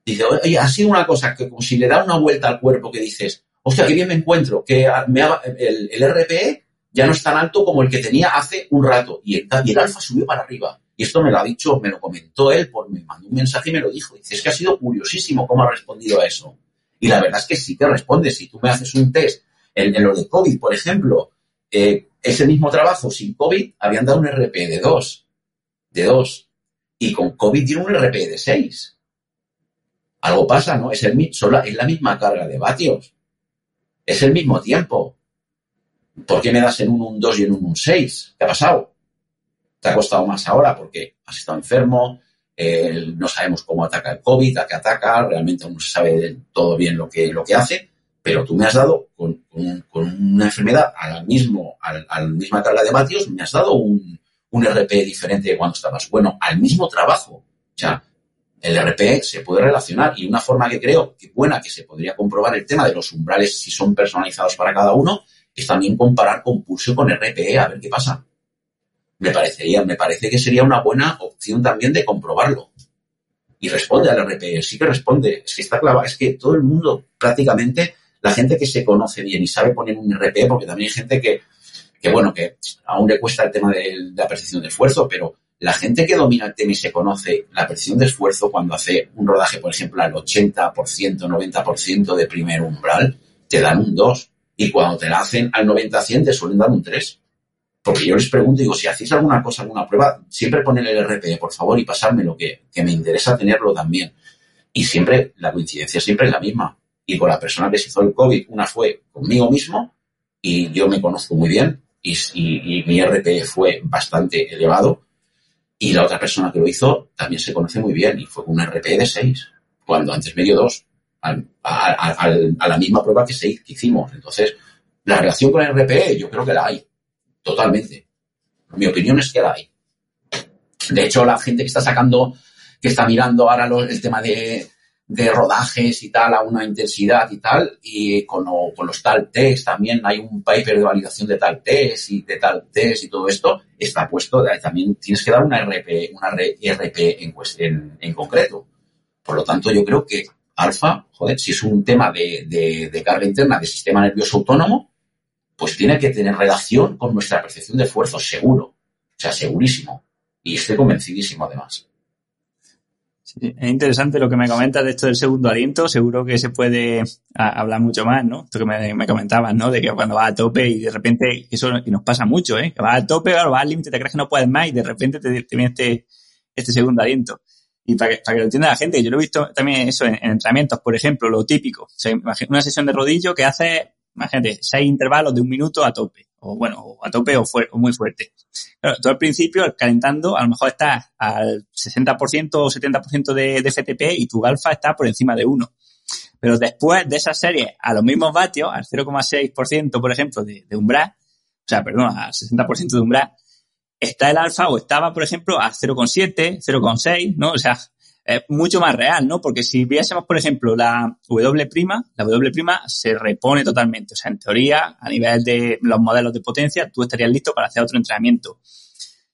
Dice, oye, ha sido una cosa que como si le da una vuelta al cuerpo que dices, hostia, qué bien me encuentro, que el, RPE ya no es tan alto como el que tenía hace un rato y el, y alfa subió para arriba. Y esto me lo ha dicho, me lo comentó él, por, me mandó un mensaje y me lo dijo. Dice, es que ha sido curiosísimo cómo ha respondido a eso. Y la verdad es que sí que responde. Si tú me haces un test en, lo de COVID, por ejemplo, eh, ese mismo trabajo sin COVID habían dado un RP de 2. De 2. Y con COVID dieron un RP de 6. Algo pasa, ¿no? Es, el, es la misma carga de vatios. Es el mismo tiempo. ¿Por qué me das en un 1, 2 y en un 1, 6? ¿Qué ha pasado? Te ha costado más ahora porque has estado enfermo, eh, no sabemos cómo ataca el COVID, a qué ataca, realmente no se sabe todo bien lo que, lo que hace, pero tú me has dado con, una enfermedad mismo, a la misma carga de vatios, me has dado un, un RP diferente de cuando estabas. Bueno, al mismo trabajo. O sea, el RP se puede relacionar y una forma que creo que buena que se podría comprobar el tema de los umbrales si son personalizados para cada uno es también comparar con pulso con RPE a ver qué pasa me parecería, me parece que sería una buena opción también de comprobarlo. Y responde al RP, sí que responde, es que está clavado, es que todo el mundo prácticamente, la gente que se conoce bien y sabe poner un RP, porque también hay gente que, que bueno, que aún le cuesta el tema de, la percepción de esfuerzo, pero la gente que domina el tema y se conoce la percepción de esfuerzo cuando hace un rodaje, por ejemplo, al 80%, 90% de primer umbral, te dan un 2. Y cuando te la hacen al 90-100 te suelen dar un 3. Porque yo les pregunto, digo, si hacéis alguna cosa, alguna prueba, siempre ponen el RPE, por favor, y pasármelo, que, que me interesa tenerlo también. Y siempre, la coincidencia siempre es la misma. Y con la persona que se hizo el COVID, una fue conmigo mismo, y yo me conozco muy bien, y, mi RPE fue bastante elevado, y la otra persona que lo hizo también se conoce muy bien, y fue con un RPE de 6, cuando antes me dio 2, a, a, la misma prueba que, se, que hicimos. Entonces, la relación con el RPE yo creo que la hay totalmente. Mi opinión es que la hay. De hecho, la gente que está sacando, que está mirando ahora el tema de, rodajes y tal a una intensidad y tal, y con, los tal test también hay un paper de validación de tal test y de tal test y todo esto, está puesto, también tienes que dar una RP, una RP en, en, concreto. Por lo tanto, yo creo que alfa, joder, si es un tema de, de carga interna de sistema nervioso autónomo, pues tiene que tener relación con nuestra percepción de esfuerzo, seguro. O sea, segurísimo. Y estoy convencidísimo además. Es interesante lo que me comentas de esto del segundo aliento. Seguro que se puede hablar mucho más, ¿no? Esto que me, comentabas, ¿no? De que cuando vas a tope y de repente, eso y nos pasa mucho, ¿eh? Que vas a tope, vas al límite, te crees que no puedes más y de repente te, viene este, este segundo aliento. Y para que, para que lo entienda la gente, yo lo he visto también eso en, entrenamientos, por ejemplo, lo típico. O sea, una sesión de rodillo que hace imagínate, seis intervalos de un minuto a tope, o bueno, a tope o, muy fuerte. Claro, tú al principio, calentando, a lo mejor estás al 60% o 70% de, de FTP y tu alfa está por encima de 1. Pero después de esa serie, a los mismos vatios, al 0,6%, por ejemplo, de, de umbral, o sea, perdón, al 60% de umbral, está el alfa o estaba, por ejemplo, a 0,7, 0,6, ¿no? O sea, es mucho más real, ¿no? Porque si viésemos, por ejemplo, la W', la W' se repone totalmente. O sea, en teoría, a nivel de los modelos de potencia, tú estarías listo para hacer otro entrenamiento.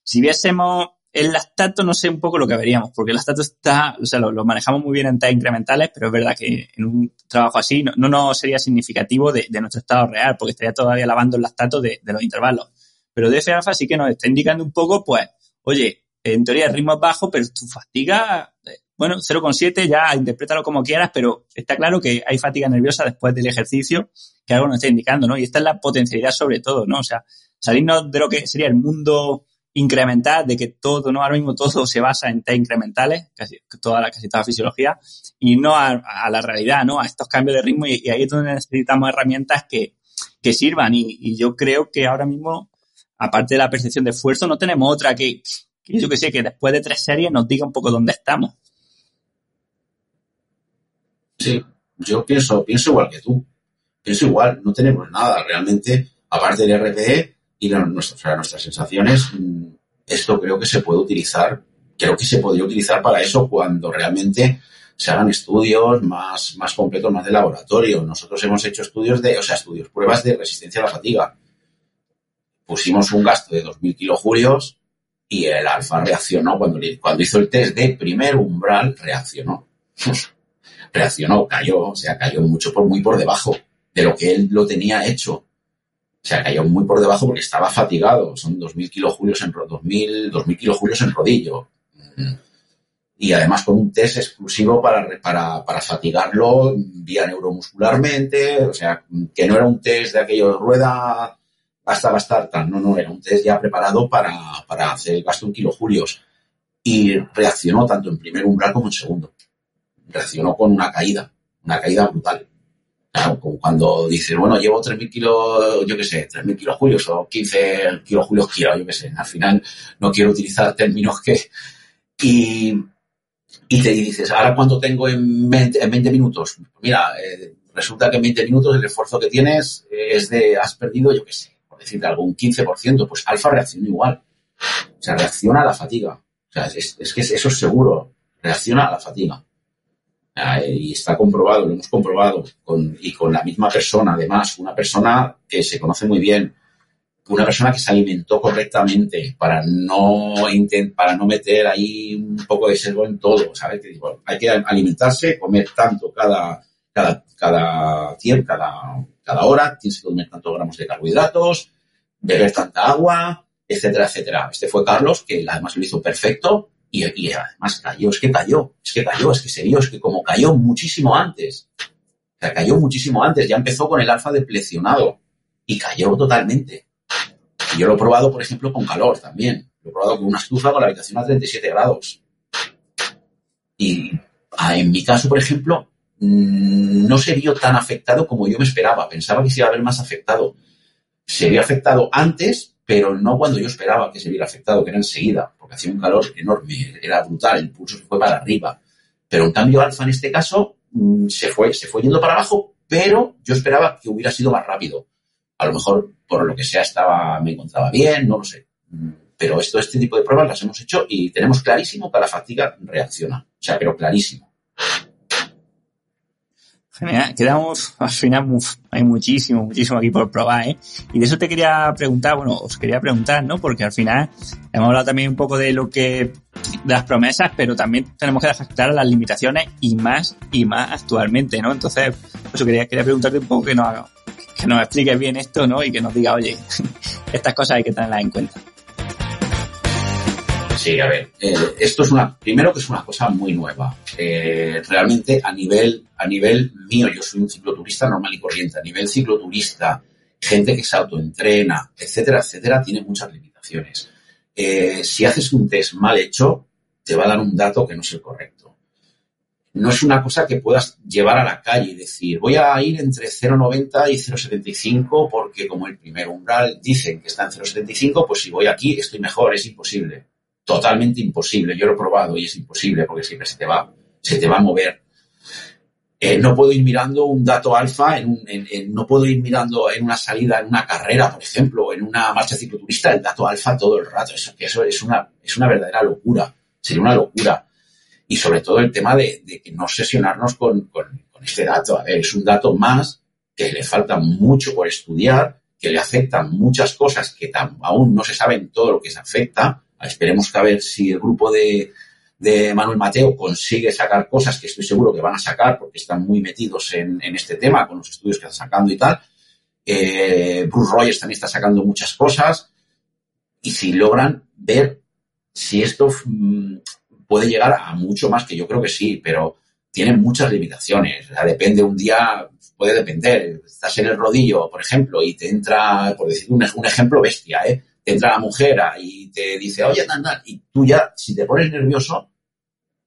Si viésemos el lactato, no sé un poco lo que veríamos, porque el lactato está, o sea, lo, manejamos muy bien en test incrementales, pero es verdad que en un trabajo así no, no sería significativo de, nuestro estado real, porque estaría todavía lavando el lactato de, los intervalos. Pero DF alfa sí que nos está indicando un poco, pues, oye, en teoría el ritmo es bajo, pero tu fatiga bueno, 0,7 ya interprétalo como quieras, pero está claro que hay fatiga nerviosa después del ejercicio, que algo nos está indicando, ¿no? Y esta es la potencialidad sobre todo, ¿no? O sea, salirnos de lo que sería el mundo incremental, de que todo, ¿no? Ahora mismo todo se basa en test incrementales, casi toda la, casi toda la fisiología, y no a, la realidad, ¿no? A estos cambios de ritmo, y, ahí es donde necesitamos herramientas que, que sirvan. Y, y, yo creo que ahora mismo, aparte de la percepción de esfuerzo, no tenemos otra que, que yo que sé, que después de tres series nos diga un poco dónde estamos. Sí, yo pienso, pienso igual que tú. Pienso igual, no tenemos nada realmente, aparte del RPE y nuestras sensaciones, mm, esto creo que se puede utilizar, creo que se podría utilizar para eso cuando realmente se hagan estudios más, más completos, más de laboratorio. Nosotros hemos hecho estudios de, o sea, estudios, pruebas de resistencia a la fatiga. Pusimos un gasto de 2.000 kilojulios y el alfa reaccionó cuando, cuando hizo el test de primer umbral, reaccionó. Reaccionó, cayó, o sea, cayó mucho por muy por debajo. de lo que él lo tenía hecho. O sea, cayó muy por debajo porque estaba fatigado. Son 2.000 kilojulios en, 2000, 2000 kilojulios en rodillo. Y además con un test exclusivo para, para, para fatigarlo vía neuromuscularmente. O sea, que no era un test de aquello rueda hasta tal. No, no, era un test ya preparado para, para hacer el gasto en kilojulios. Y reaccionó tanto en primer umbral como en segundo. Reaccionó con una caída, una caída brutal. Como cuando dices, bueno, llevo 3.000 kilos, yo qué sé, 3.000 kilojulios o 15 kilojulios quiero, yo qué sé. Al final no quiero utilizar términos que... Y, y te dices, ¿ahora cuánto tengo en 20, en 20 minutos? Mira, eh, resulta que en 20 minutos el esfuerzo que tienes es de, has perdido, yo qué sé, por decirte algo, un 15%. Pues alfa reacciona igual. O sea, reacciona a la fatiga. O sea, es, es que eso es seguro. Reacciona a la fatiga. Ah, y está comprobado, lo hemos comprobado, con, y con la misma persona, además, una persona que se conoce muy bien, una persona que se alimentó correctamente para no para no meter ahí un poco de sesgo en todo, ¿sabes? Que hay que alimentarse, comer tanto cada, cada, cada tiempo, cada, cada hora, tienes que comer tantos gramos de carbohidratos, beber tanta agua, etcétera, etcétera. Este fue Carlos, que además lo hizo perfecto, y, además cayó, es que cayó, es que cayó, es que se vio, es que como cayó muchísimo antes, o sea, cayó muchísimo antes, ya empezó con el alfa deplecionado y cayó totalmente. Y yo lo he probado, por ejemplo, con calor también. Lo he probado con una estufa con la habitación a 37 grados. Y ah, en mi caso, por ejemplo, mm, no se vio tan afectado como yo me esperaba. Pensaba que se iba a ver más afectado. Se vio afectado antes, pero no cuando yo esperaba que se viera afectado, que era enseguida, porque hacía un calor enorme, era brutal, el pulso se fue para arriba. Pero en cambio alfa en este caso mm, se fue, se fue yendo para abajo, pero yo esperaba que hubiera sido más rápido. A lo mejor por lo que sea estaba, me encontraba bien, no lo sé. Mm, pero esto, este tipo de pruebas las hemos hecho y tenemos clarísimo que la fatiga reacciona. O sea, pero clarísimo. Genial, quedamos *laughs* al final, hay muchísimo, muchísimo aquí por probar, ¿eh? Y de eso te quería preguntar, bueno, os quería preguntar, ¿no? Porque al final hemos hablado también un poco de lo que, de las promesas, pero también tenemos que claras las limitaciones y más y más actualmente, ¿no? Entonces, eso quería, quería preguntarte un poco que nos, que nos expliques bien esto, ¿no? Y que nos diga, oye, *laughs* estas cosas hay que tenerlas en cuenta. Sí, a ver, eh, esto es una, primero que es una cosa muy nueva. Eh, realmente a nivel, a nivel mío, yo soy un cicloturista normal y corriente, a nivel cicloturista, gente que se autoentrena, etcétera, etcétera, tiene muchas limitaciones. Eh, si haces un test mal hecho, te va a dar un dato que no es el correcto. No es una cosa que puedas llevar a la calle y decir, voy a ir entre 0,90 y 0,75 porque como el primer umbral dicen que está en 0,75, pues si voy aquí estoy mejor, es imposible totalmente imposible. Yo lo he probado y es imposible porque siempre se te va, se te va a mover. Eh, no puedo ir mirando un dato alfa, en, no puedo ir mirando en una salida, en una carrera, por ejemplo, en una marcha cicloturista, el dato alfa todo el rato. Eso, eso es, una, es una verdadera locura. Sería una locura. Y sobre todo el tema de, que no obsesionarnos con, este dato. Ver, es un dato más que le falta mucho por estudiar, que le afectan muchas cosas que aún no se saben todo lo que se afecta Esperemos que a ver si el grupo de, Manuel Mateo consigue sacar cosas que estoy seguro que van a sacar porque están muy metidos en, este tema con los estudios que están sacando y tal. Eh, Bruce Rogers también está sacando muchas cosas y si logran ver si esto mm, puede llegar a mucho más, que yo creo que sí, pero tiene muchas limitaciones. O sea, depende un día, puede depender. Estás en el rodillo, por ejemplo, y te entra, por decir un, un ejemplo bestia, ¿eh? Entra la mujer y te dice, oye, andar, y tú ya, si te pones nervioso,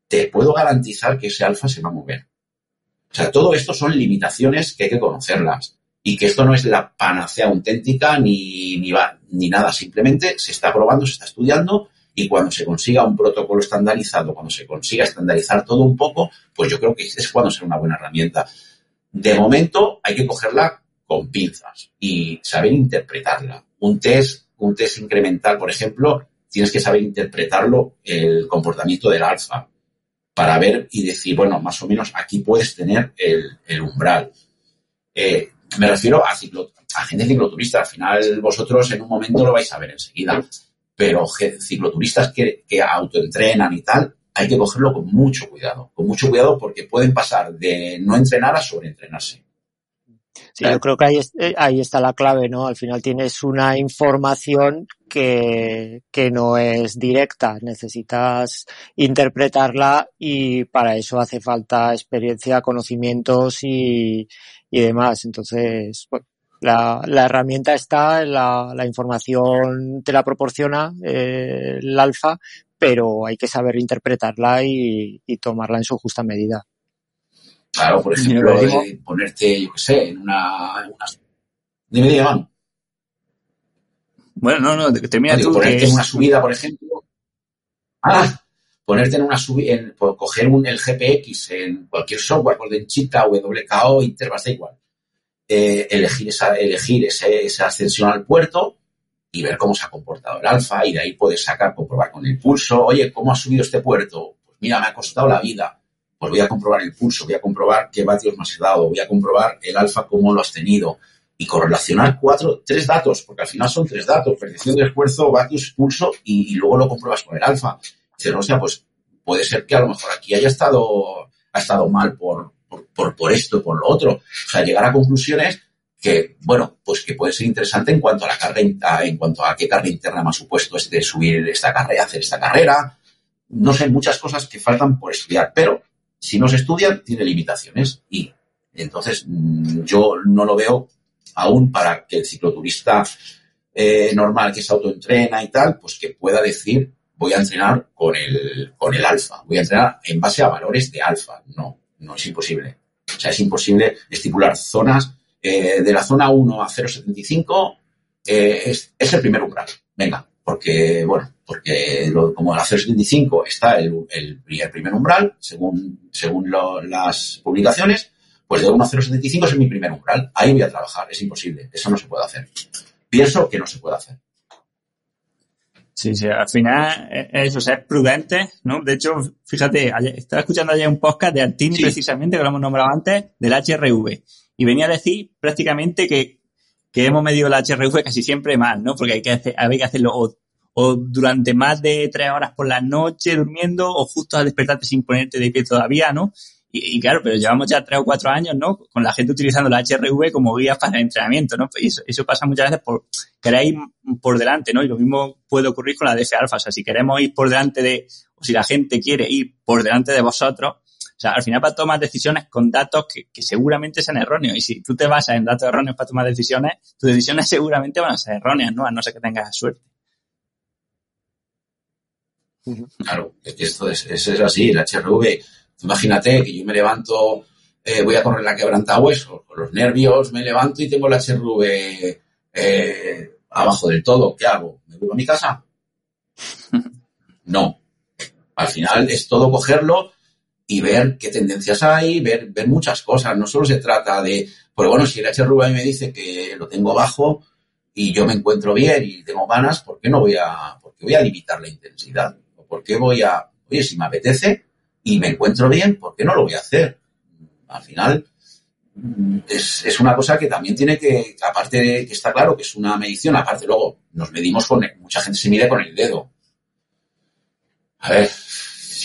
te puedo garantizar que ese alfa se va a mover. O sea, todo esto son limitaciones que hay que conocerlas y que esto no es la panacea auténtica ni, ni, va, ni nada, simplemente se está probando, se está estudiando y cuando se consiga un protocolo estandarizado, cuando se consiga estandarizar todo un poco, pues yo creo que es cuando será una buena herramienta. De momento hay que cogerla con pinzas y saber interpretarla. Un test un test incremental, por ejemplo, tienes que saber interpretarlo el comportamiento del alfa para ver y decir, bueno, más o menos aquí puedes tener el, umbral. Eh, me refiero a, ciclo, a gente cicloturista. Al final vosotros en un momento lo vais a ver enseguida. Pero cicloturistas que, que autoentrenan y tal, hay que cogerlo con mucho cuidado. Con mucho cuidado porque pueden pasar de no entrenar a sobreentrenarse. Sí, yo creo que ahí, eh, ahí está la clave, ¿no? Al final tienes una información que, que no es directa, necesitas interpretarla y para eso hace falta experiencia, conocimientos y, y demás. Entonces, bueno, la, la herramienta está, la, la información te la proporciona eh, el alfa, pero hay que saber interpretarla y, y tomarla en su justa medida. Claro, por ejemplo, eh, ponerte, yo qué sé, en una, en una... Dime, dime, Bueno, no, no, termina digo, tú. ponerte que en una subida, por ejemplo. Ah, ponerte en una subida, en, por coger un, el GPX en cualquier software, Golden Cheetah, WKO, Interbus, da igual. Eh, elegir esa, elegir ese, esa ascensión al puerto y ver cómo se ha comportado el alfa y de ahí puedes sacar, comprobar con el pulso, oye, ¿cómo ha subido este puerto? Pues mira, me ha costado la vida. Pues voy a comprobar el pulso, voy a comprobar qué vatios me has dado, voy a comprobar el alfa cómo lo has tenido y correlacionar cuatro, tres datos, porque al final son tres datos, percepción de esfuerzo, vatios, pulso y, luego lo compruebas con el alfa. Dices, o sea, pues puede ser que a lo mejor aquí haya estado, ha estado mal por, por, por, por esto, por lo otro. O sea, llegar a conclusiones que, bueno, pues que puede ser interesante en cuanto a la carga, in- a- en cuanto a qué carga interna ha supuesto este subir esta carrera, hacer esta carrera. No sé, muchas cosas que faltan por estudiar, pero si no se estudian, tiene limitaciones y entonces mm, yo no lo veo aún para que el cicloturista eh, normal que se autoentrena y tal, pues que pueda decir voy a entrenar con el, con el alfa, voy a entrenar en base a valores de alfa. No, no es imposible. O sea, es imposible estipular zonas eh, de la zona 1 a 0,75 eh, es, es el primer umbral. Venga, porque, bueno, porque lo- como la 0,75 está el, el, el primer umbral, según, según lo- las publicaciones, pues de 1 a 0,75 es mi primer umbral. Ahí voy a trabajar. Es imposible. Eso no se puede hacer. Pienso que no se puede hacer. Sí, sí, al final eh, eso, ser prudente, ¿no? De hecho, fíjate, estaba escuchando ayer un podcast de Artini Sí. precisamente, que lo hemos nombrado antes, del HRV. Y venía a decir prácticamente que, que hemos medido el HRV casi siempre mal, ¿no? Porque hay que, hacer, hay que hacerlo o, durante más de tres horas por la noche durmiendo o justo al despertarte sin ponerte de pie todavía, ¿no? Y, claro, pero llevamos ya tres o cuatro años, ¿no? Con la gente utilizando la HRV como guía para el entrenamiento, ¿no? Y eso, eso pasa muchas veces por querer ir por delante, ¿no? Y lo mismo puede ocurrir con la DF alfa. O sea, si queremos ir por delante de, o si la gente quiere ir por delante de vosotros, sea, al final para tomar decisiones con datos que, que seguramente sean erróneos. Y si tú te basas en datos erróneos para tomar decisiones, tus decisiones seguramente van a ser erróneas, ¿no? A no ser que tengas suerte. Claro, es que esto es, es, es así, el HRV. Imagínate que yo me levanto, eh, voy a correr la quebranta hueso, con los nervios me levanto y tengo el HRV eh, abajo del todo. ¿Qué hago? ¿Me voy a mi casa? *laughs* No. Al final es todo cogerlo y ver qué tendencias hay, ver, ver muchas cosas. No solo se trata de, pues bueno, si el HRV me dice que lo tengo bajo y yo me encuentro bien y tengo ganas, ¿por qué no voy a, por qué voy a limitar la intensidad? ¿O por qué voy a, oye, si me apetece y me encuentro bien, ¿por qué no lo voy a hacer? Al final, mm, es, es una cosa que también tiene que, aparte de que está claro que es una medición, aparte luego nos medimos con, mucha gente se mide con el dedo. A ver,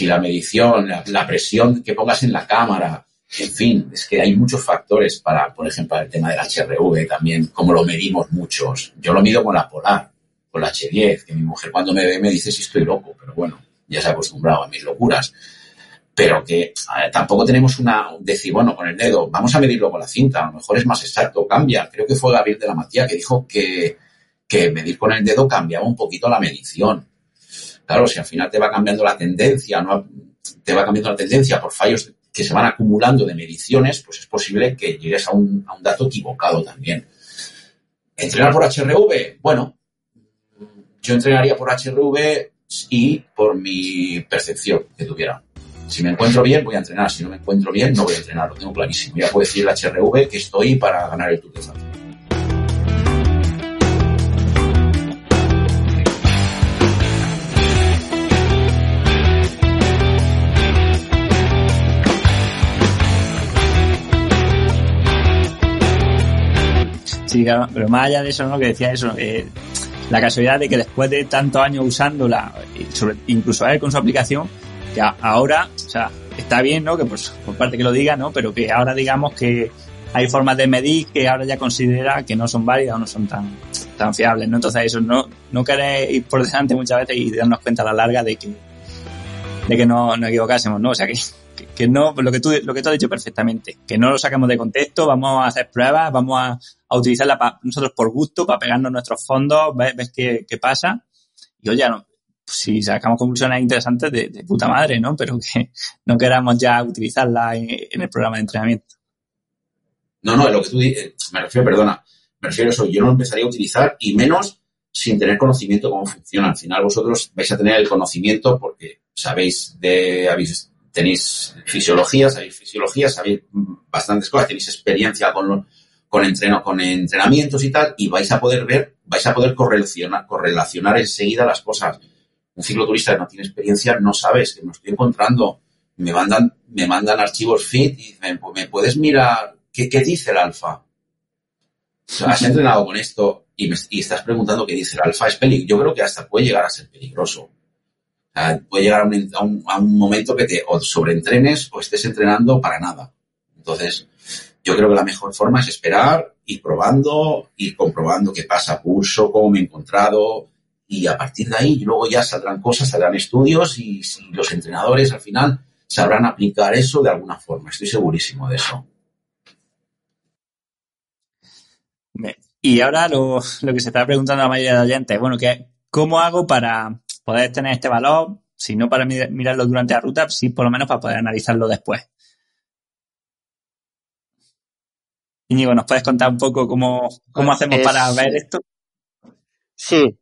si la medición, la, presión que pongas en la cámara, en fin, es que hay muchos factores para, por ejemplo, el tema del HRV también, como lo medimos muchos. Yo lo mido con la Polar, con la H10, que mi mujer cuando me ve me dice si estoy loco, pero bueno, ya se ha acostumbrado a mis locuras. Pero que tampoco tenemos una, decir, bueno, con el dedo, vamos a medirlo con la cinta, a lo mejor es más exacto, cambia. Creo que fue Gabriel de la Matía que dijo que, que medir con el dedo cambiaba un poquito la medición. Claro, si al final te va cambiando la tendencia, te va cambiando la tendencia por fallos que se van acumulando de mediciones, pues es posible que llegues a un, a un dato equivocado también. ¿Entrenar por HRV? Bueno, yo entrenaría por HRV y por mi percepción que tuviera. Si me encuentro bien, voy a entrenar. Si no me encuentro bien, no voy a entrenar. Lo tengo clarísimo. Ya puedo decir el HRV que estoy para ganar el Tour de Francia. Sí, claro, pero más allá de eso, ¿no? Que decía eso, eh, la casualidad de que después de tantos años usándola, sobre, incluso él con su aplicación, que ahora, o sea, está bien, ¿no? Que pues, por parte que lo diga, ¿no? Pero que ahora digamos que, hay formas de medir que ahora ya considera que no son válidas o no son tan, tan fiables, ¿no? Entonces eso no, no querer ir por delante muchas veces y darnos cuenta a la larga de que, de que no, no equivocásemos, ¿no? O sea que, que, no, lo que tú, lo que tú has dicho perfectamente, que no lo sacamos de contexto, vamos a hacer pruebas, vamos a, a utilizarla nosotros por gusto, para pegarnos nuestros fondos, ves, qué, qué, pasa. Y oye, si sacamos conclusiones interesantes de, puta madre, ¿no? Pero que *laughs* no queramos ya utilizarla en, el programa de entrenamiento. No, no, lo que tú dices, me refiero, perdona, me refiero a eso, yo no lo empezaría a utilizar y menos sin tener conocimiento cómo funciona. Al final vosotros vais a tener el conocimiento porque sabéis de, habéis, tenéis fisiología, sabéis fisiología, sabéis bastantes cosas, tenéis experiencia con, con, entreno, con entrenamientos y tal, y vais a poder ver, vais a poder correlacionar, correlacionar enseguida las cosas. Un cicloturista que no tiene experiencia no sabes que me estoy encontrando, me mandan, me mandan archivos fit y dicen, pues me puedes mirar ¿qué, qué dice el alfa? Has entrenado con esto y, me, y, estás preguntando qué dice el alfa. Es peligroso. Yo creo que hasta puede llegar a ser peligroso. O sea, puede llegar a un, momento que te o sobreentrenes o estés entrenando para nada. Entonces, yo creo que la mejor forma es esperar, ir probando, ir comprobando qué pasa, pulso, cómo me he encontrado, y a partir de ahí luego ya saldrán cosas, saldrán estudios y, los entrenadores al final sabrán aplicar eso de alguna forma. Estoy segurísimo de eso. Y ahora lo, lo, que se está preguntando la mayoría de oyentes, bueno, ¿cómo hago para poder tener este valor? Si no para mirarlo durante la ruta, sí por lo menos para poder analizarlo después. Íñigo, ¿nos puedes contar un poco cómo, cómo hacemos es, para ver esto? Sí,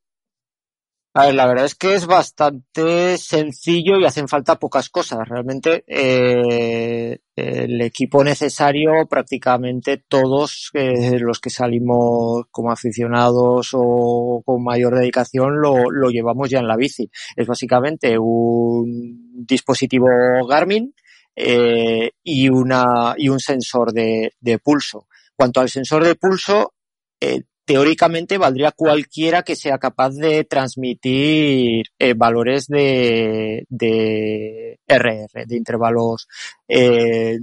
a ver, la verdad es que es bastante sencillo y hacen falta pocas cosas. Realmente eh, el equipo necesario, prácticamente todos eh, los que salimos como aficionados o con mayor dedicación, lo, lo, llevamos ya en la bici. Es básicamente un dispositivo Garmin eh, y, una, y un sensor de, de pulso. Cuanto al sensor de pulso, eh, teóricamente valdría cualquiera que sea capaz de transmitir eh, valores de, de, RR, de intervalos eh.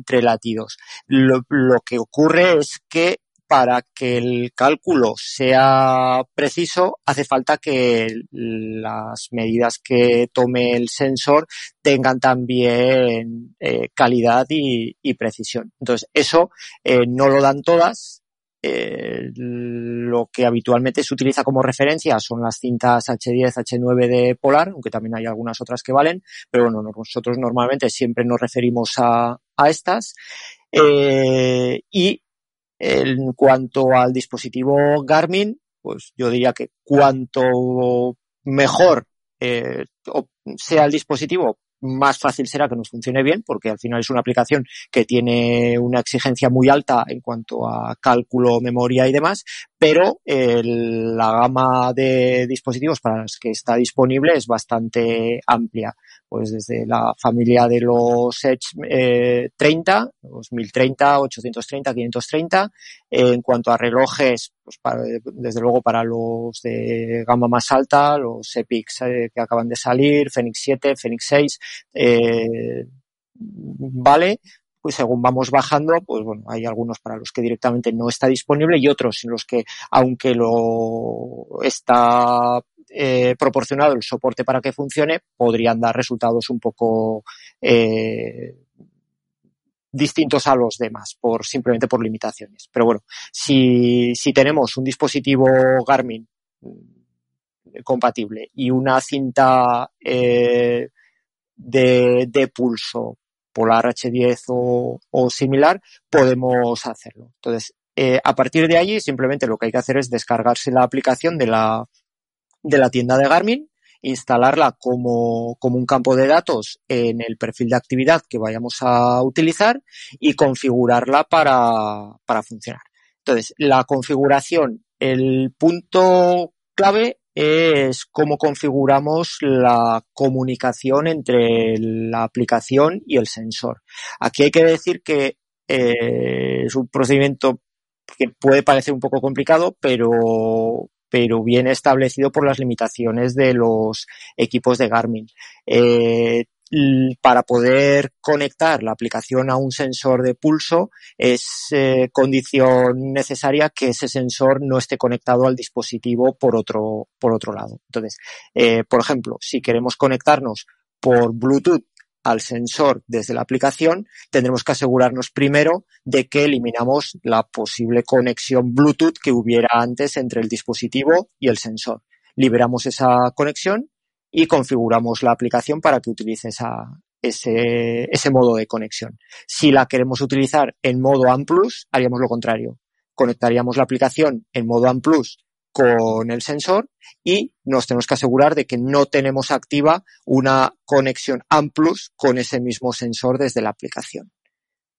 Lo, que ocurre es que para que el cálculo sea preciso, hace falta que las medidas que tome el sensor tengan también eh, calidad y, y, precisión. Entonces, eso eh, no lo dan todas, eh, lo que habitualmente se utiliza como referencia son las cintas H10, H9 de Polar, aunque también hay algunas otras que valen, pero bueno, nosotros normalmente siempre nos referimos a, a estas. Eh, y en cuanto al dispositivo Garmin, pues yo diría que cuanto mejor eh, sea el dispositivo, más fácil será que nos funcione bien, porque al final es una aplicación que tiene una exigencia muy alta en cuanto a cálculo, memoria y demás, pero el, la gama de dispositivos para los que está disponible es bastante amplia. Pues desde la familia de los Edge eh, 30, los 1030, 830, 530. Eh, en cuanto a relojes, pues para, desde luego para los de gama más alta, los Epics eh, que acaban de salir, Fenix 7, Fenix 6, eh, vale, pues según vamos bajando, pues bueno, hay algunos para los que directamente no está disponible y otros en los que, aunque lo está eh, proporcionado el soporte para que funcione, podrían dar resultados un poco eh, distintos a los demás, por simplemente por limitaciones. Pero bueno, si, si tenemos un dispositivo Garmin compatible y una cinta eh, de, de pulso Polar H10 o, o similar, podemos hacerlo. Entonces, eh, a partir de allí, simplemente lo que hay que hacer es descargarse la aplicación de la, de la tienda de Garmin, instalarla como, como un campo de datos en el perfil de actividad que vayamos a utilizar y configurarla para, para funcionar. Entonces, la configuración, el punto clave es cómo configuramos la comunicación entre la aplicación y el sensor. Aquí hay que decir que eh, es un procedimiento que puede parecer un poco complicado, pero, pero bien establecido por las limitaciones de los equipos de Garmin. Eh, para poder conectar la aplicación a un sensor de pulso es eh, condición necesaria que ese sensor no esté conectado al dispositivo por otro, por otro lado. Entonces, eh, por ejemplo, si queremos conectarnos por Bluetooth al sensor desde la aplicación, tendremos que asegurarnos primero de que eliminamos la posible conexión Bluetooth que hubiera antes entre el dispositivo y el sensor. Liberamos esa conexión y configuramos la aplicación para que utilice esa, ese, ese modo de conexión. Si la queremos utilizar en modo AMPLUS, haríamos lo contrario. Conectaríamos la aplicación en modo AMPLUS con el sensor y nos tenemos que asegurar de que no tenemos activa una conexión AMPLUS con ese mismo sensor desde la aplicación.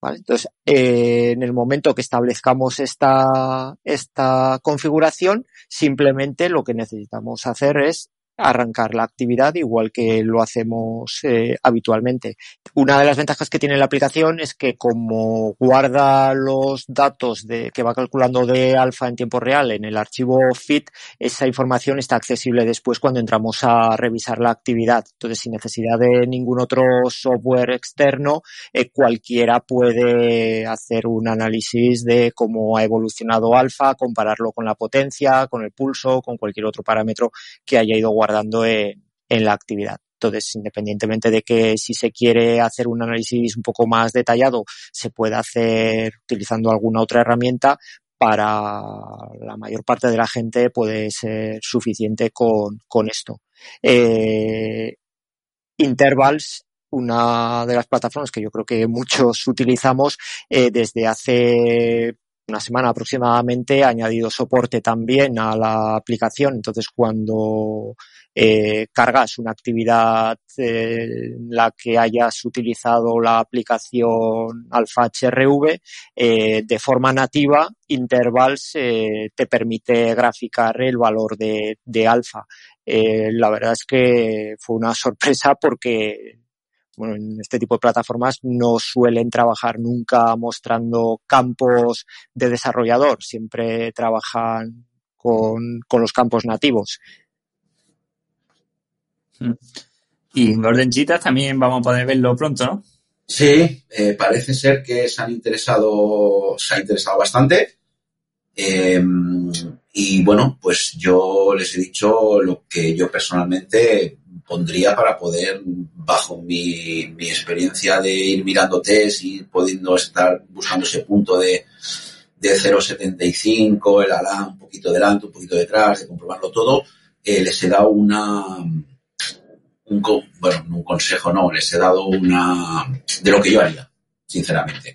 Entonces, eh, en el momento que establezcamos esta, esta configuración, simplemente lo que necesitamos hacer es arrancar la actividad igual que lo hacemos eh, habitualmente. Una de las ventajas que tiene la aplicación es que como guarda los datos de, que va calculando de alfa en tiempo real en el archivo FIT, esa información está accesible después cuando entramos a revisar la actividad. Entonces, sin necesidad de ningún otro software externo, eh, cualquiera puede hacer un análisis de cómo ha evolucionado alfa, compararlo con la potencia, con el pulso, con cualquier otro parámetro que haya ido guardando guardando en, la actividad. Entonces, independientemente de que si se quiere hacer un análisis un poco más detallado, se puede hacer utilizando alguna otra herramienta, para la mayor parte de la gente puede ser suficiente con, esto. Eh, Intervals, una de las plataformas que yo creo que muchos utilizamos eh, desde hace una semana aproximadamente ha añadido soporte también a la aplicación. Entonces, cuando eh, cargas una actividad en la que hayas utilizado la aplicación Alpha HRV, eh, de forma nativa, Intervals eh, te permite graficar el valor de, de alfa. la verdad es que fue una sorpresa porque bueno, en este tipo de plataformas no suelen trabajar nunca mostrando campos de desarrollador, siempre trabajan con, los campos nativos. Hmm. Y en Golden también vamos a poder verlo pronto, ¿no? Sí, eh, parece ser que se han interesado, se ha interesado bastante. Em, y bueno, pues yo les he dicho lo que yo personalmente pondría para poder, bajo mi, experiencia de ir mirando test y pudiendo estar buscando ese punto de, de 0,75, el ala un poquito delante, un poquito detrás, de comprobarlo todo, eh, les he dado una, un, bueno, un consejo no, les he dado una, de lo que yo haría, sinceramente.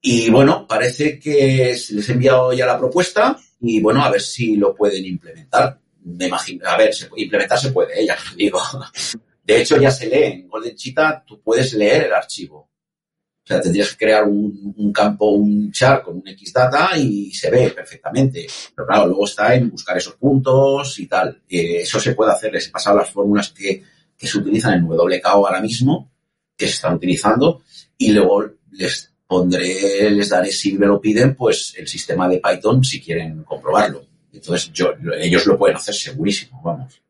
Y bueno, parece que les he enviado ya la propuesta y bueno, a ver si lo pueden implementar me imagino, a ver, implementar se puede, ya digo. *laughs* De hecho, ya se lee en Golden Cheetah, tú puedes leer el archivo. O sea, tendrías que crear un, campo, un char con un Xdata y se ve perfectamente. Pero claro, luego está en buscar esos puntos y tal. Eh, eso se puede hacer. Les he pasado las fórmulas que, que se utilizan en WKO ahora mismo, que se están utilizando, y luego les pondré, les daré, si me lo piden, pues el sistema de Python si quieren comprobarlo. Entonces, yo, ellos lo pueden hacer segurísimo, vamos,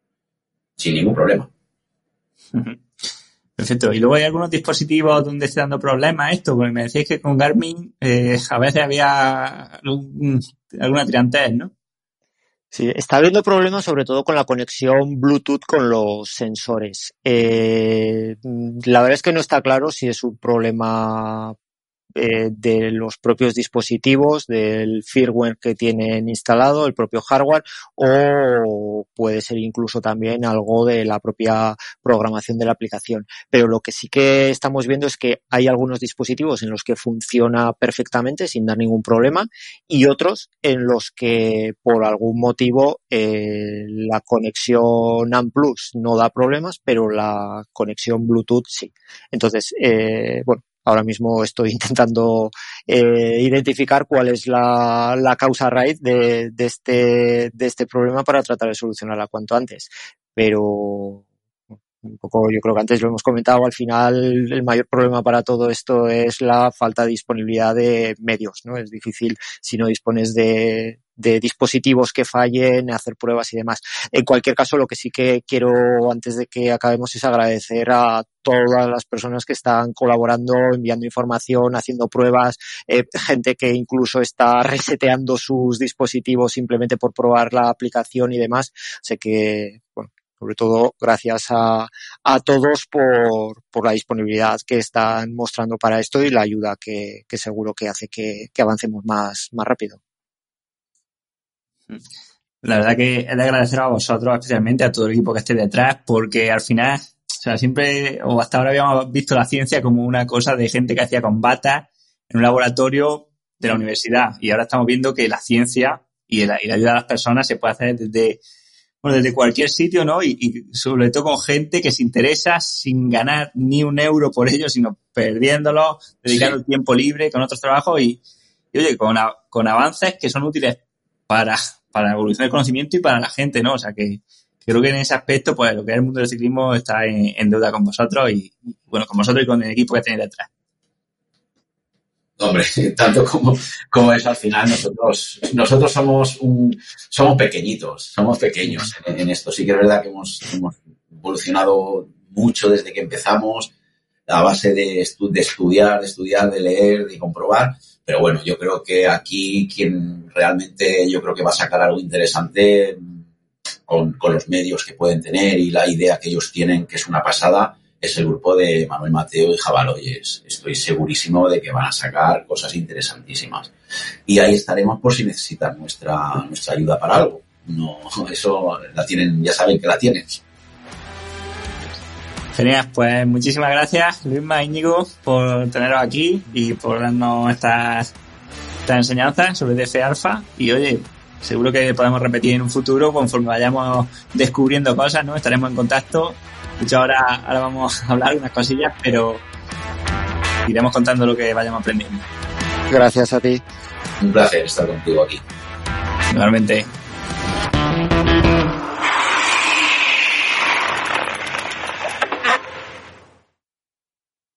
sin ningún problema. *laughs* Perfecto. Y luego hay algunos dispositivos donde esté dando problemas esto, porque me decís que con Garmin eh, a veces había alguna tirantez, ¿no? Sí, está habiendo problemas sobre todo con la conexión Bluetooth con los sensores. Eh, la verdad es que no está claro si es un problema eh, de los propios dispositivos, del firmware que tienen instalado, el propio hardware, o puede ser incluso también algo de la propia programación de la aplicación. Pero lo que sí que estamos viendo es que hay algunos dispositivos en los que funciona perfectamente sin dar ningún problema y otros en los que por algún motivo eh, la conexión AMPLUS no da problemas, pero la conexión Bluetooth sí. Entonces, eh, bueno, Ahora mismo estoy *laughs* intentando eh, identificar cuál es la, la causa raíz de, de, este, de este problema para tratar de solucionarla cuanto antes. Pero un poco, yo creo que antes lo hemos comentado, al final el mayor problema para todo esto es la falta de disponibilidad de medios, ¿no? Es difícil si no dispones de, de dispositivos que fallen, hacer pruebas y demás. En cualquier caso, lo que sí que quiero antes de que acabemos es agradecer a todas las personas que están colaborando, enviando información, haciendo pruebas, eh, gente que incluso está reseteando sus dispositivos simplemente por probar la aplicación y demás. Sé que, bueno, sobre todo gracias a, a todos por, por, la disponibilidad que están mostrando para esto y la ayuda que, que seguro que hace que, que, avancemos más, más rápido. La verdad que es de agradecer a vosotros, especialmente a todo el equipo que esté detrás, porque al final, o sea, siempre, o hasta ahora habíamos visto la ciencia como una cosa de gente que hacía combata en un laboratorio de la universidad. Y ahora estamos viendo que la ciencia y la, y la ayuda a las personas se puede hacer desde bueno, desde cualquier sitio, ¿no? Y, y, sobre todo con gente que se interesa sin ganar ni un euro por ello, sino perdiéndolo, dedicando sí. tiempo libre con otros trabajos y, y oye, con, con avances que son útiles para, para la evolución del conocimiento y para la gente, ¿no? O sea que creo que en ese aspecto, pues lo que es el mundo del ciclismo está en, deuda con vosotros y, bueno, con vosotros y con el equipo que tenéis detrás. Hombre, *laughs* tanto como, como eso al final nosotros, nosotros somos un, somos pequeñitos, somos pequeños en, en, esto. Sí que es verdad que hemos, hemos evolucionado mucho desde que empezamos a base de, estu de estudiar, de estudiar, de leer, de comprobar. Pero bueno, yo creo que aquí quien realmente yo creo que va a sacar algo interesante con, los medios que pueden tener y la idea que ellos tienen, que es una pasada, es el grupo de Manuel Mateo y Jabaloyes. Estoy segurísimo de que van a sacar cosas interesantísimas. Y ahí estaremos por si necesitan nuestra, nuestra ayuda para algo. No, *laughs* eso la tienen, ya saben que la tienen. Genial, pues muchísimas gracias Luisma Íñigo por teneros aquí y por darnos estas, estas enseñanzas sobre DF Alpha y oye, seguro que podemos repetir en un futuro conforme vayamos descubriendo cosas, ¿no? Estaremos en contacto de hecho, ahora, ahora vamos a hablar unas cosillas, pero iremos contando lo que vayamos aprendiendo. Gracias a ti. Un placer estar contigo aquí. Igualmente.